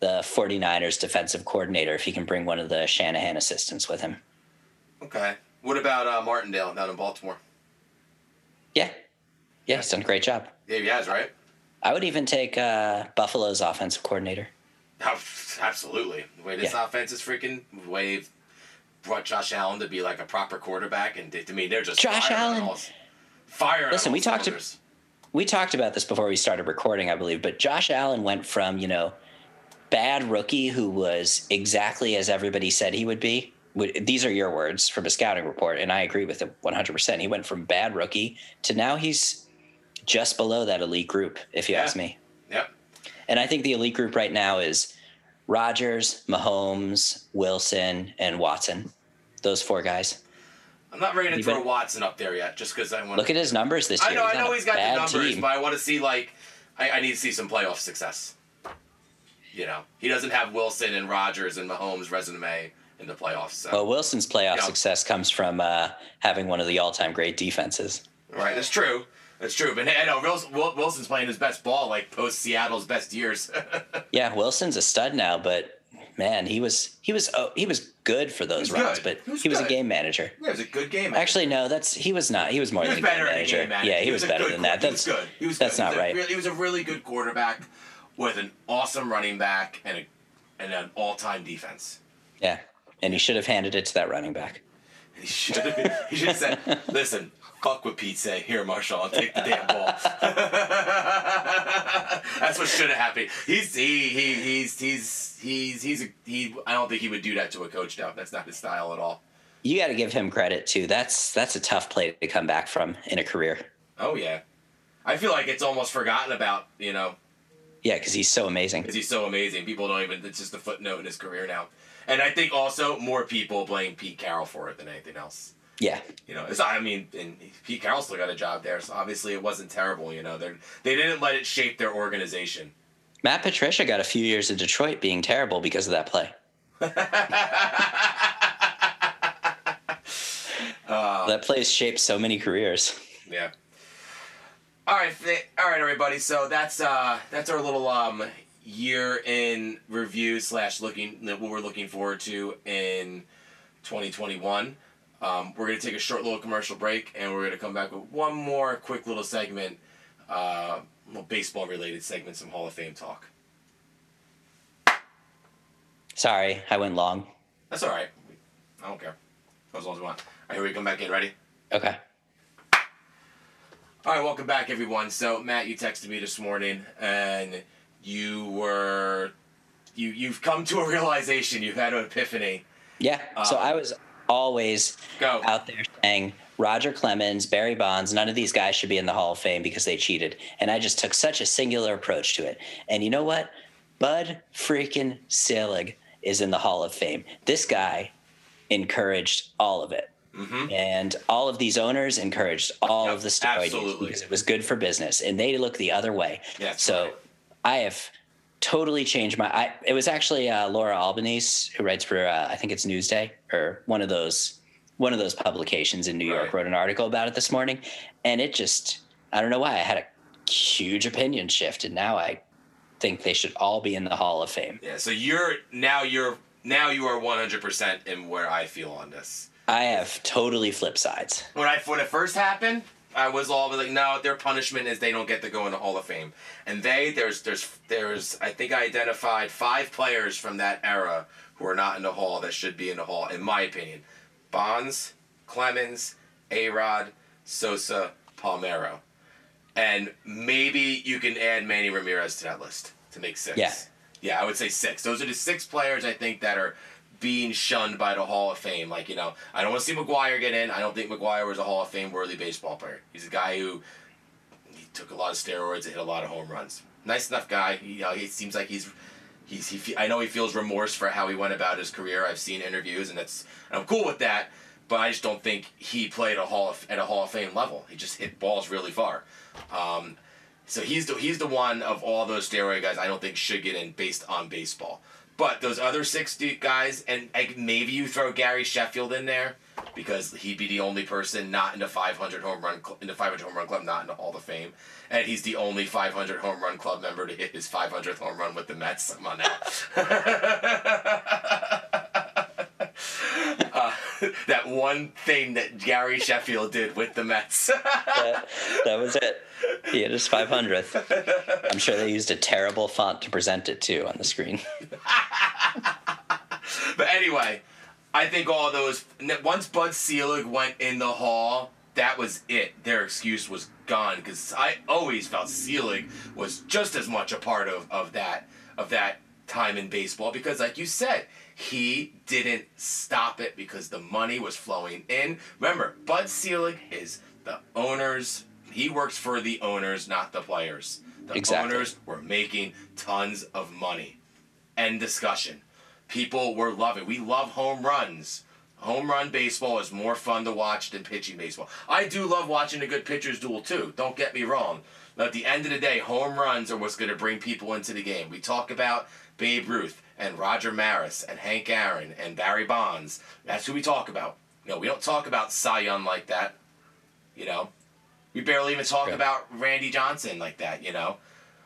the 49ers defensive coordinator if he can bring one of the Shanahan assistants with him. Okay. What about uh, Martindale down in Baltimore? Yeah. Yeah, he's done a great job. Yeah, he has, right? I would even take uh, Buffalo's offensive coordinator. Oh, Absolutely. The way this Yeah. offense is freaking, the way they've brought Josh Allen to be like a proper quarterback, and they, to me, they're just Josh Allen. all- Firing. Listen, we talked to-. We talked about this before we started recording, I believe, but Josh Allen went from, you know, bad rookie who was exactly as everybody said he would be. These are your words from a scouting report, and I agree with it 100%. He went from bad rookie to now he's just below that elite group, if you Yeah. ask me. Yep. And I think the elite group right now is Rodgers, Mahomes, Wilson, and Watson. Those four guys. I'm not ready to You throw Watson up there yet, just because I want. Look at his numbers this I year. know, I know he's got the numbers, team. but I want to see like, I, I need to see some playoff success. You know, he doesn't have Wilson and Rodgers and Mahomes' resume in the playoffs. So. Well, Wilson's playoff Yeah. success comes from uh, having one of the all-time great defenses. Right, that's true. That's true. But hey, I know Wilson's playing his best ball, like post Seattle's best years. Yeah, Wilson's a stud now, but man, he was he was oh, he was good for those He was runs, good. but He was he was a game manager. yeah, it was a good game. manager. Actually, no, that's he was not. He was more he was than a game better than a manager. game manager. Yeah, he, was, a better than that. That's good. He was that's good. not He was right. really- he was a really good quarterback with an awesome running back and a and an all-time defense. yeah, and he should have handed it to that running back. He should have. He should have said, "Listen, fuck what Pete say. Here, Marshall, I'll take the damn ball." That's what should have happened. He's he, he he's he's he's he's a, he. I don't think he would do that to a coach now. That's not his style at all. You got to give him credit too. That's that's a tough play to come back from in a career. Oh yeah, I feel like it's almost forgotten about. You know, Yeah, because he's so amazing. because he's so amazing. People don't even. It's just a footnote in his career now. And I think also more people blame Pete Carroll for it than anything else. Yeah, You know, it's I mean, and Pete Carroll still got a job there, so obviously it wasn't terrible. You know, they they didn't let it shape their organization. Matt Patricia got a few years in Detroit being terrible because of that play. Uh, That play's shaped so many careers. yeah. All right, all right, everybody. So that's uh that's our little um year in review slash looking what we're looking forward to in 2021. Um, we're going to take a short little commercial break and we're going to come back with one more quick little segment, uh, little baseball related segment, some Hall of Fame talk. Sorry, I went long. That's all right. I don't care. As long as we want. All right, here we come back in. Ready? Okay. All right, welcome back, everyone. So, Matt, you texted me this morning, and you were, you you've come to a realization. You've had an epiphany. Yeah. so Um, I was always Go. out there saying Roger Clemens, Barry Bonds, none of these guys should be in the Hall of Fame because they cheated. And I just took such a singular approach to it. And you know what? Bud freaking Selig is in the Hall of Fame. This guy encouraged all of it. Mm-hmm. And all of these owners encouraged all Yep, of the steroid absolutely. because it was good for business. And they look the other way. That's so right. I have totally changed my. I, it was actually uh, Laura Albanese who writes for uh, I think it's Newsday or one of those one of those publications in New York Right. wrote an article about it this morning, and it just I don't know why I had a huge opinion shift, and now I think they should all be in the Hall of Fame. Yeah. So you're now you're now you are 100 percent in where I feel on this. I have totally flip sides. when I when it first happened, I was all like, no, their punishment is they don't get to go in the Hall of Fame. And they there's there's there's I think I identified five players from that era who are not in the Hall that should be in the Hall, in my opinion. Bonds, Clemens, A Rod, Sosa, Palmeiro. And maybe you can add Manny Ramirez to that list to make six. Yeah. Yeah, I would say six. Those are the six players I think that are being shunned by the Hall of Fame. Like, you know, I don't want to see McGwire get in. I don't think McGwire was a Hall of Fame worthy baseball player. He's a guy who he took a lot of steroids and hit a lot of home runs. Nice enough guy. He, you know, he seems like he's he's he. I know he feels remorse for how he went about his career. I've seen interviews, and that's and I'm cool with that. But I just don't think he played a Hall of, at a Hall of Fame level. He just hit balls really far. Um, so he's the he's the one of all those steroid guys I don't think should get in based on baseball. But those other six guys, and like, maybe you throw Gary Sheffield in there because he'd be the only person not in the 500 home run cl- in the 500 home run club, not in the Hall of Fame, and he's the only 500 home run club member to hit his 500th home run with the Mets. Come on now. that one thing that Gary Sheffield did with the Mets. that, that was it. He hit his 500th. I'm sure they used a terrible font to present it to on the screen. But anyway, I think all those once Bud Selig went in the hall, that was it. Their excuse was gone because I always felt Selig was just as much a part of, of that of that time in baseball because, like you said, he didn't stop it because the money was flowing in. Remember, Bud Selig is the owners. He works for the owners, not the players. The Exactly. owners were making tons of money. End discussion. People were loving. We love home runs. Home run baseball is more fun to watch than pitching baseball. I do love watching a good pitcher's duel too. Don't get me wrong. But at the end of the day, home runs are what's going to bring people into the game. We talk about Babe Ruth and Roger Maris and Hank Aaron and Barry Bonds. That's who we talk about. No, we don't talk about Cy Young like that. You know, we barely even talk Yeah. about Randy Johnson like that. You know,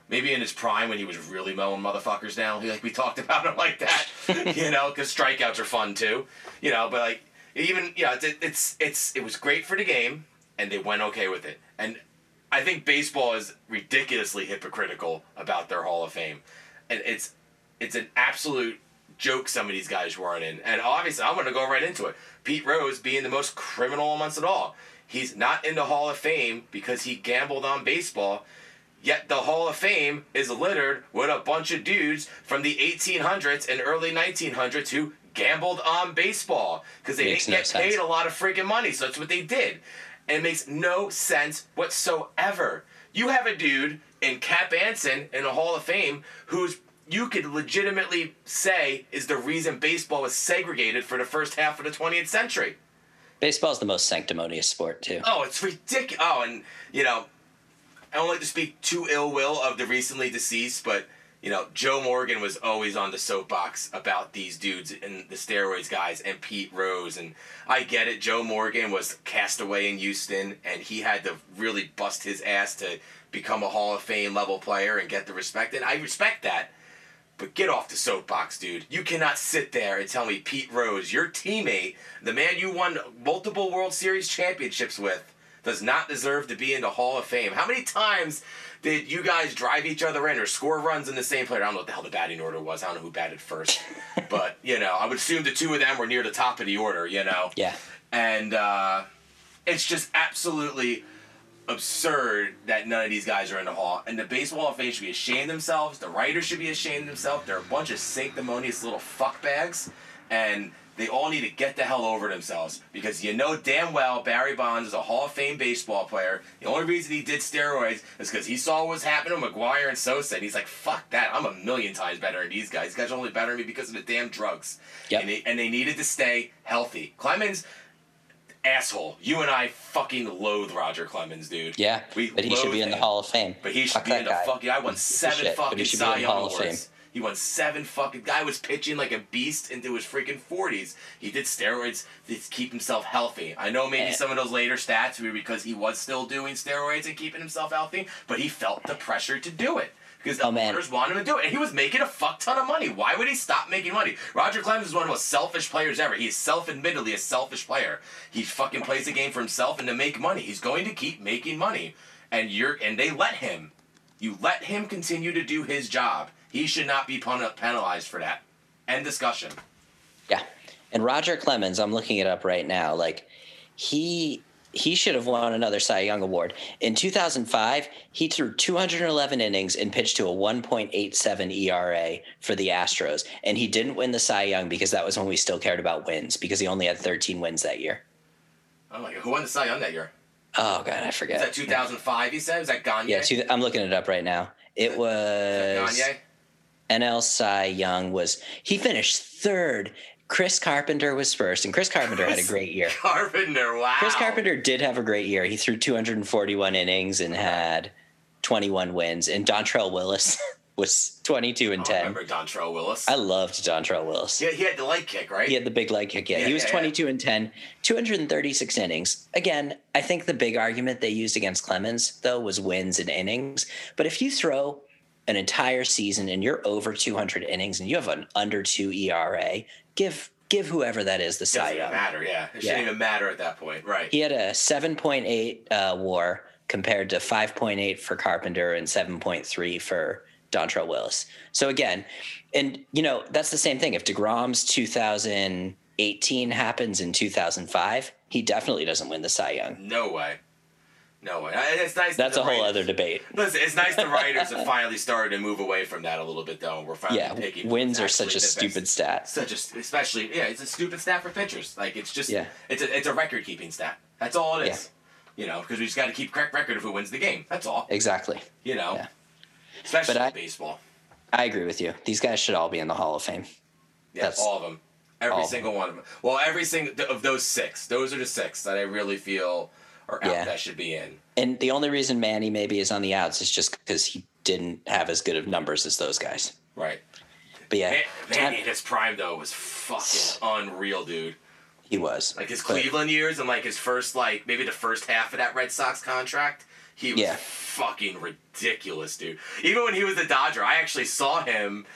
maybe in his prime when he was really mowing motherfuckers down, like we talked about him like that. you know, because strikeouts are fun too. You know, but like even you know, it's, it's it's it was great for the game, and they went okay with it. And I think baseball is ridiculously hypocritical about their Hall of Fame, and it's it's an absolute joke some of these guys weren't in. And obviously, I'm going to go right into it. Pete Rose being the most criminal amongst it all. He's not in the Hall of Fame because he gambled on baseball. Yet the Hall of Fame is littered with a bunch of dudes from the 1800s and early 1900s who gambled on baseball because they Makes didn't no get sense. paid a lot of freaking money. So that's what they did. And it makes no sense whatsoever. You have a dude in Cap Anson in the Hall of Fame who's you could legitimately say is the reason baseball was segregated for the first half of the 20th century. Baseball's the most sanctimonious sport, too. Oh, it's ridiculous. Oh, and you know, I don't like to speak too ill will of the recently deceased, but you know, Joe Morgan was always on the soapbox about these dudes and the steroids guys and Pete Rose and I get it. Joe Morgan was cast away in Houston and he had to really bust his ass to become a Hall of Fame level player and get the respect and I respect that. But get off the soapbox, dude. You cannot sit there and tell me Pete Rose, your teammate, the man you won multiple World Series championships with, does not deserve to be in the Hall of Fame. How many times did you guys drive each other in or score runs in the same player? I don't know what the hell the batting order was. I don't know who batted first. but, you know, I would assume the two of them were near the top of the order, you know? Yeah. And uh, it's just absolutely absurd that none of these guys are in the hall. And the baseball Fame should be ashamed of themselves. The writers should be ashamed of themselves. They're a bunch of sanctimonious little fuckbags. And they all need to get the hell over themselves because you know damn well Barry Bonds is a Hall of Fame baseball player. The only reason he did steroids is because he saw what was happening with McGwire and Sosa, and he's like, "Fuck that! I'm a million times better than these guys. These guys are only better than me because of the damn drugs." Yep. And they, and they needed to stay healthy. Clemens, asshole. You and I fucking loathe Roger Clemens, dude. Yeah. We but he should be in the. Hall of Fame. But he should Fuck be in the guy. fucking. I won He's seven shit, fucking he should be in Cy Young Hall of awards. Fame. He won seven fucking. Guy was pitching like a beast into his freaking forties. He did steroids to keep himself healthy. I know maybe Eh. some of those later stats were because he was still doing steroids and keeping himself healthy, but he felt the pressure to do it. Because the Oh, man. owners wanted him to do it, and he was making a fuck ton of money. Why would he stop making money? Roger Clemens is one of the most selfish players ever. He is self-admittedly a selfish player. He fucking plays the game for himself and to make money. He's going to keep making money, and you're and they let him. You let him continue to do his job. He should not be pen- penalized for that. End discussion. Yeah. And Roger Clemens, I'm looking it up right now. Like he he should have won another Cy Young award. In 2005, he threw 211 innings and pitched to a 1.87 ERA for the Astros, and he didn't win the Cy Young because that was when we still cared about wins because he only had 13 wins that year. Oh my god, who won the Cy Young that year? Oh god, I Is forget. that 2005? He said. Is that Gagne? Yeah, two, I'm looking it up right now. It was that NL Cy Young was he finished third. Chris Carpenter was first, and Chris Carpenter had a great year. Carpenter. Wow. Chris Carpenter did have a great year. He threw 241 innings and had 21 wins. And Dontrelle Willis was 22 and I 10. remember Dontrelle Willis. I loved Dontrelle Willis. Yeah, he had the leg kick, right? He had the big leg kick. Yeah, Yeah, he was yeah, yeah. 22 and 10, 236 innings. Again, I think the big argument they used against Clemens, though, was wins and innings. But if you throw an entire season and you're over 200 innings and you have an under two ERA, give give whoever that is the Cy Doesn't Young. matter. Yeah, it Yeah. shouldn't even matter at that point, right? He had a 7.8 uh, WAR compared to 5.8 for Carpenter and 7.3 for Dontrelle Willis. So again, and you know that's the same thing. If deGrom's 2018 happens in 2005, he definitely doesn't win the Cy Young. No way. No way. It's nice. That's a whole writers- other debate. Listen, it's nice the writers have finally started to move away from that a little bit, though. and We're finally Yeah, taking wins are such a stupid best- stat. Such a, especially yeah, it's a stupid stat for pitchers. Like it's just Yeah. it's a it's a record keeping stat. That's all it is. Yeah. You know, because we just got to keep correct record of who wins the game. That's all. Exactly. You know, Yeah. especially But I- baseball. I agree with you. These guys should all be in the Hall of Fame. Yeah, That's- all of them. Every all of single one of them. Well, every single of those six. Those are the six that I really feel are out Yeah. that should be in. And the only reason Manny maybe is on the outs is just because he didn't have as good of numbers as those guys. Right. But yeah, Man, Manny in his prime though was fucking unreal, dude. he was Like his Cleveland years and like his first like maybe the first half of that Red Sox contract, he was Yeah. fucking ridiculous, dude. Even when he was a Dodger, I actually saw him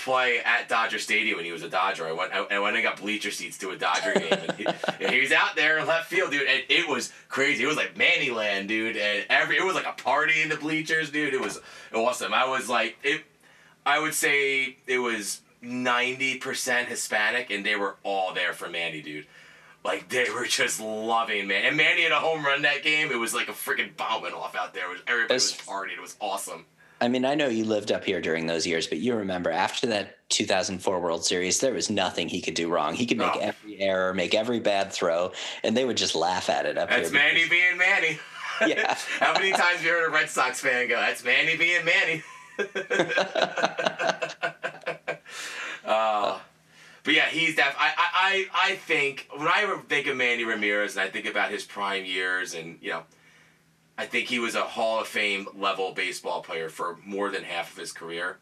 play at Dodger Stadium when he was a Dodger. I went I, I went and got bleacher seats to a Dodger game, and he, and he was out there in left field, dude. And it was crazy. It was like Manny Land, dude. And every it was like a party in the bleachers, dude. It was awesome. I was like it. I would say it was ninety percent Hispanic, and they were all there for Manny, dude. Like they were just loving man. And Manny had a home run that game. It was like a freaking bomb went off out there. It was, everybody was partying. It was awesome. I mean, I know you lived up here during those years, but you remember after that 2004 World Series, there was nothing he could do wrong. He could make No. every error, make every bad throw, and they would just laugh at it up there. That's here. Manny being Manny. Yeah. How many times have you heard a Red Sox fan go, "That's Manny being Manny"? uh, but yeah, he's. I, I I I think when I think of Manny Ramirez and I think about his prime years and you know. I think he was a Hall of Fame level baseball player for more than half of his career.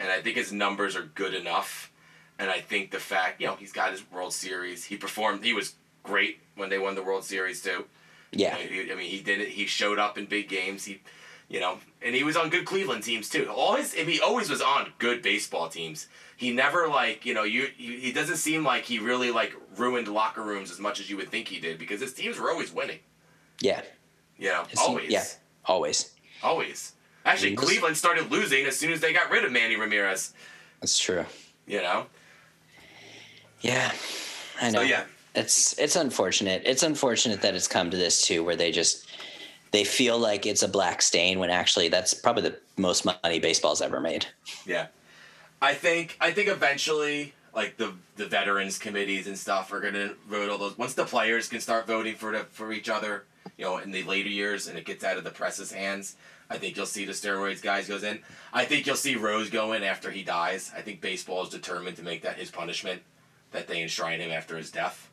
And I think his numbers are good enough. And I think the fact, you know, he's got his World Series. He performed, he was great when they won the World Series too. yeah. I mean, he, I mean, he did it. He showed up in big games. He, You know, and he was on good Cleveland teams too. Always, if he always was on good baseball teams. He never like you know you. He, he doesn't seem like he really like ruined locker rooms as much as you would think he did because his teams were always winning. Yeah. You know, His team- always. yeah. Always. Always. Actually, He Cleveland started losing as soon as they got rid of Manny Ramirez. That's true. You know. Yeah. I know. So yeah. It's it's unfortunate. It's unfortunate that it's come to this too, where they just they feel like it's a black stain when actually that's probably the most money baseball's ever made. Yeah. I think I think eventually like the the veterans committees and stuff are gonna vote all those once the players can start voting for the for each other, you know, in the later years and it gets out of the press's hands. I think you'll see the steroids guys goes in. I think you'll see Rose go in after he dies. I think baseball is determined to make that his punishment, that they enshrine him after his death.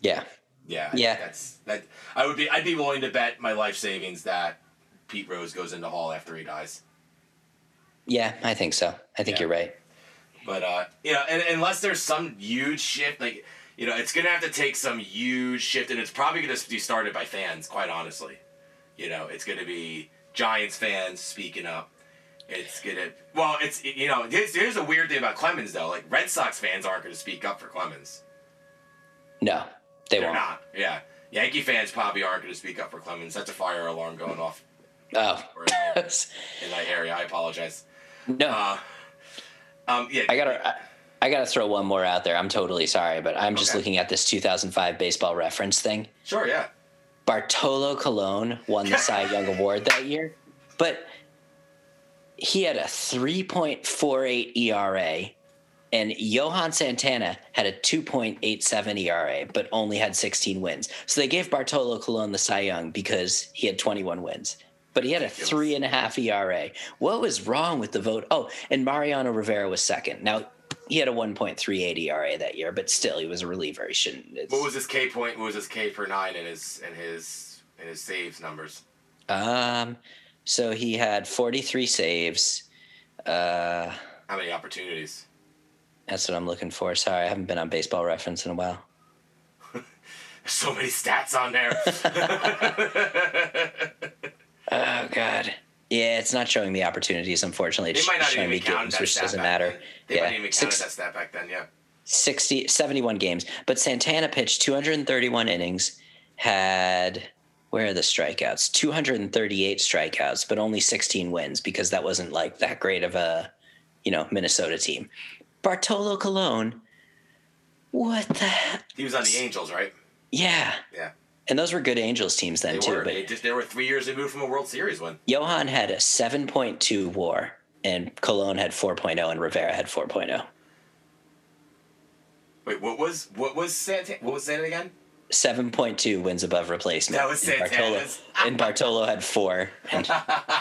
Yeah. Yeah, Yeah. That's that. I would be. I'd be willing to bet my life savings that Pete Rose goes into Hall after he dies. Yeah, I think so. I think Yeah. you're right. But uh, you know, and, unless there's some huge shift, like you know, it's gonna have to take some huge shift, and it's probably gonna be started by fans. Quite honestly, you know, it's gonna be Giants fans speaking up. It's gonna well, it's you know, here's, here's a weird thing about Clemens though. Like Red Sox fans aren't gonna speak up for Clemens. No, they They're won't. not. Yeah, Yankee fans probably aren't gonna speak up for Clemens. That's a fire alarm going off Oh. in, that area. I apologize. no. Uh, um, yeah, I gotta I, I gotta throw one more out there. I'm totally sorry, but I'm just Okay. looking at this 2005 baseball reference thing. sure, yeah. Bartolo Colon won the Cy Young Award that year, but he had a 3.48 ERA, and Johan Santana had a 2.87 ERA, but only had 16 wins. So they gave Bartolo Colon the Cy Young because he had 21 wins. But he had a three and a half ERA. What was wrong with the vote? Oh, and Mariano Rivera was second. Now he had a 1.38 ERA that year, but still he was a reliever. He shouldn't. What was his K point? What was his K per nine in his in his in his saves numbers? Um, so he had 43 saves. Uh, How many opportunities? that's what I'm looking for. Sorry, I haven't been on Baseball Reference in a while. There's so many stats on there. Oh God. Yeah, it's not showing me opportunities. Unfortunately, they it's might not showing even me count games, which doesn't matter. Then. They yeah, might even count Six- that stat back then. Yeah. 60, 71 games. But Santana pitched 231 innings, had where are the strikeouts? 238 strikeouts, but only 16 wins because that wasn't like that great of a, you know, Minnesota team. Bartolo Colon, what the? he- He was on the Angels, right? Yeah, Yeah. And those were good Angels teams then They too. were. But They just they were three years removed from a World Series win. Johan had a 7.2 WAR, and Colon had 4.0, and Rivera had oh. 4.0. Wait, what was what was Santana? What was that again? 7.2 wins above replacement. That was and Bartolo, and Bartolo had four. And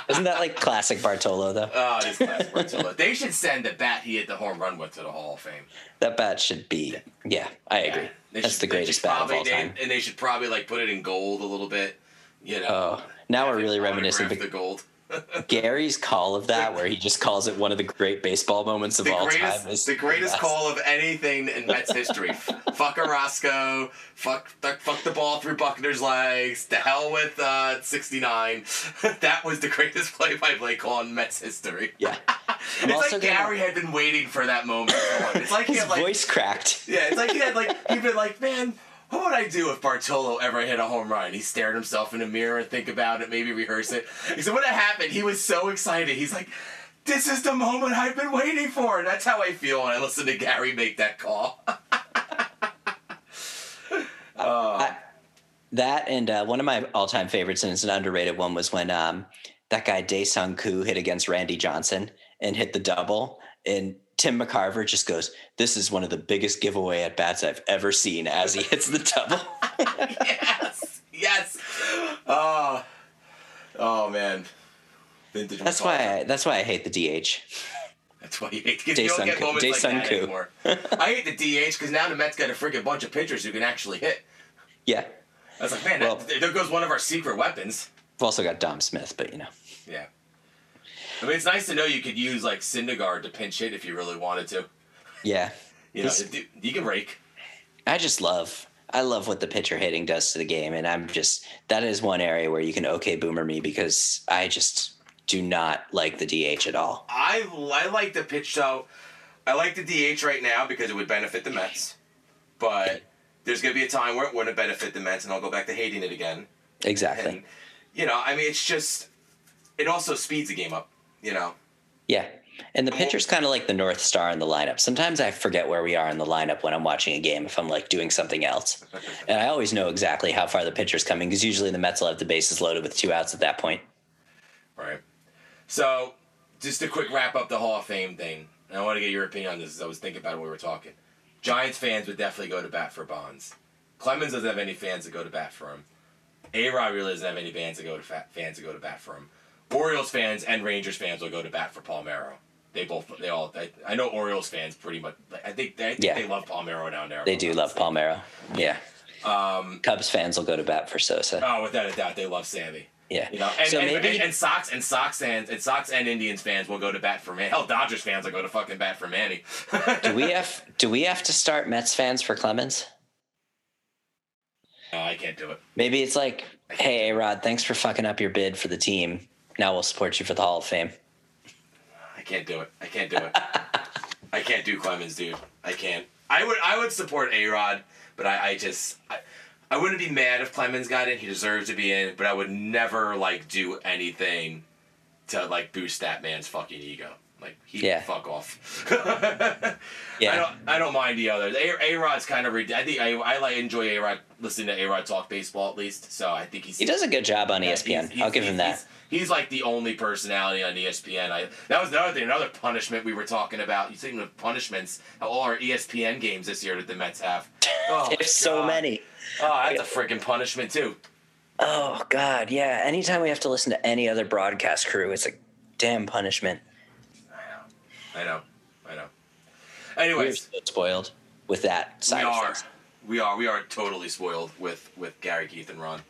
isn't that like classic Bartolo though? Oh, this classic Bartolo. They should send the bat he hit the home run with to the Hall of Fame. That bat should be. Yeah, I agree. Yeah. That's should- the greatest bat of probably- all they- time. and they should probably like put it in gold a little bit. You know. Oh, now we're really reminiscing. the gold. Gary's call of that, where he just calls it one of the great baseball moments of the all greatest, time, is the greatest call of anything in Mets history. fuck Orozco. Fuck, fuck, fuck the ball through Buckner's legs. To hell with uh, 69. that was the greatest play-by-play call in Mets history. Yeah, it's like gonna- Gary had been waiting for that moment. It's like he his had like voice cracked. yeah, it's like he had like he'd been like, man, what would I do if Bartolo ever hit a home run? He stared himself in the mirror and think about it, maybe rehearse it. He said, when it happened, he was so excited. He's like, this is the moment I've been waiting for. That's how I feel when I listen to Gary make that call. oh, That and uh, one of my all-time favorites, and it's an underrated one, was when um, that guy Dae Sung Koo hit against Randy Johnson and hit the double, and Tim McCarver just goes, "This is one of the biggest giveaway at bats I've ever seen." As he hits the double, yes, yes. Oh, oh man. Vintage that's McCall. why I, that's why I hate the DH. That's why you hate because you don't get Koo- moments like Dae-Sung that Koo. anymore. I hate the DH because now the Mets got a freaking bunch of pitchers who can actually hit. Yeah, I was like, man, Well- that, there goes one of our secret weapons. we've also got Dom Smith, but you know, Yeah. I mean, it's nice to know you could use like Syndergaard to pinch hit if you really wanted to. yeah. You know, it- you can rake. I just love I love what the pitcher hitting does to the game, and I'm just that is one area where you can okay boomer me because I just do not like the DH at all. I I like the pitch so I like the DH right now because it would benefit the Mets, but there's gonna be a time where it wouldn't benefit the Mets, and I'll go back to hating it again. Exactly. And you know, I mean, it's just it also speeds the game up. You know, Yeah. And the pitcher's kind of like the North Star in the lineup. Sometimes I forget where we are in the lineup when I'm watching a game if I'm like doing something else. And I always know exactly how far the pitcher's coming because usually the Mets will have the bases loaded with two outs at that point. right? So just a quick wrap up the Hall of Fame thing. And I want to get your opinion on this. As I was thinking about it when we were talking. Giants fans would definitely go to bat for Bonds. Clemens doesn't have any fans that go to bat for him. A Rod really doesn't have any fans that go to fa- fans that go to bat for him. Orioles fans and Rangers fans will go to bat for Palmeiro. They both, they all. I, I know Orioles fans pretty much. I think, I think Yeah. they love Palmeiro down there. They do love Palmeiro. Yeah. Um, Cubs fans will go to bat for Sosa. oh, without a doubt, they love Sammy. Yeah. You know, and, so and, maybe and, and Sox and Sox fans and Sox and Indians fans will go to bat for Manny. Hell, Dodgers fans will go to fucking bat for Manny. do we have do we have to start Mets fans for Clemens? No, I can't do it. Maybe it's like, hey, A Rod, thanks for fucking up your bid for the team. Now we'll support you for the Hall of Fame. I can't do it. I can't do it. I can't do Clemens, dude. I can't. I would I would support A Rod, but I, I just I, I wouldn't be mad if Clemens got in. He deserves to be in, but I would never like do anything to like boost that man's fucking ego. Like he Yeah. fuck off. Yeah. I don't I don't mind the others. A Rod's kind of I think I, I like enjoy A Rod listening to A Rod talk baseball at least. So I think he's He does a good job on yeah, ESPN. he's- he's- I'll give him that. He's, he's like the only personality on ESPN. I that was another thing, another punishment we were talking about. You thinking of punishments? All our ESPN games this year that the Mets have. Oh, There's so oh, many. Oh, that's a freaking punishment too. Oh God, yeah. Anytime we have to listen to any other broadcast crew, it's a damn punishment. I know, I know. We're Anyways, so spoiled with that we side of are, we are, we are totally spoiled with with Gary, Keith, and Ron.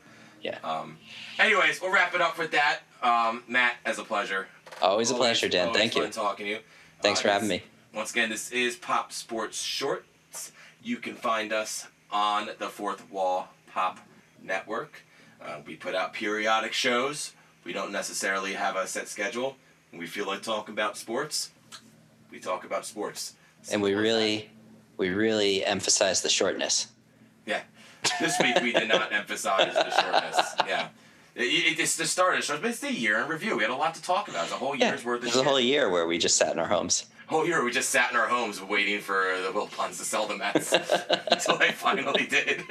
Yeah. Um. Anyways, we'll wrap it up with that. Um, Matt, as a pleasure. Always a pleasure, Dan. always Thank you. talking to you. Thanks Uh, for having me. Once again, this is Pop Sports Shorts. You can find us on the Fourth Wall Pop Network. Uh, we put out periodic shows. We don't necessarily have a set schedule. When we feel like talking about sports, we talk about sports. And we really, we really emphasize the shortness. Yeah. This week we did not emphasize the shortness. Yeah. It, it, it's the start of the show, but it's the year in review. We had a lot to talk about. It's a whole Yeah, year's worth of there's shit. a whole year where we just sat in our homes. whole year we just sat in our homes waiting for the Wilpons to sell the Mets until they finally did.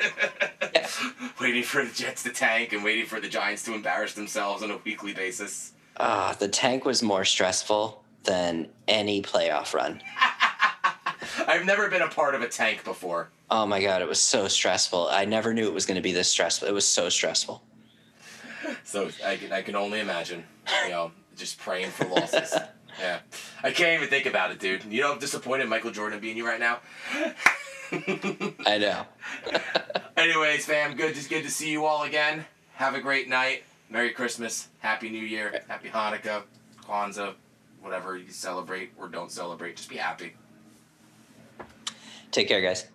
waiting for the Jets to tank and waiting for the Giants to embarrass themselves on a weekly basis. Ah, the tank was more stressful than any playoff run. I've never been a part of a tank before. Oh my god, it was so stressful. I never knew it was going to be this stressful. It was so stressful. So I can, I can only imagine, you know, just praying for losses. yeah. I can't even think about it, dude. You know how disappointed Michael Jordan being you right now? I know. Anyways, fam, good just good to see you all again. Have a great night. Merry Christmas. Happy New Year. Happy Hanukkah. Kwanzaa. Whatever you celebrate or don't celebrate. Just be happy. Take care, guys.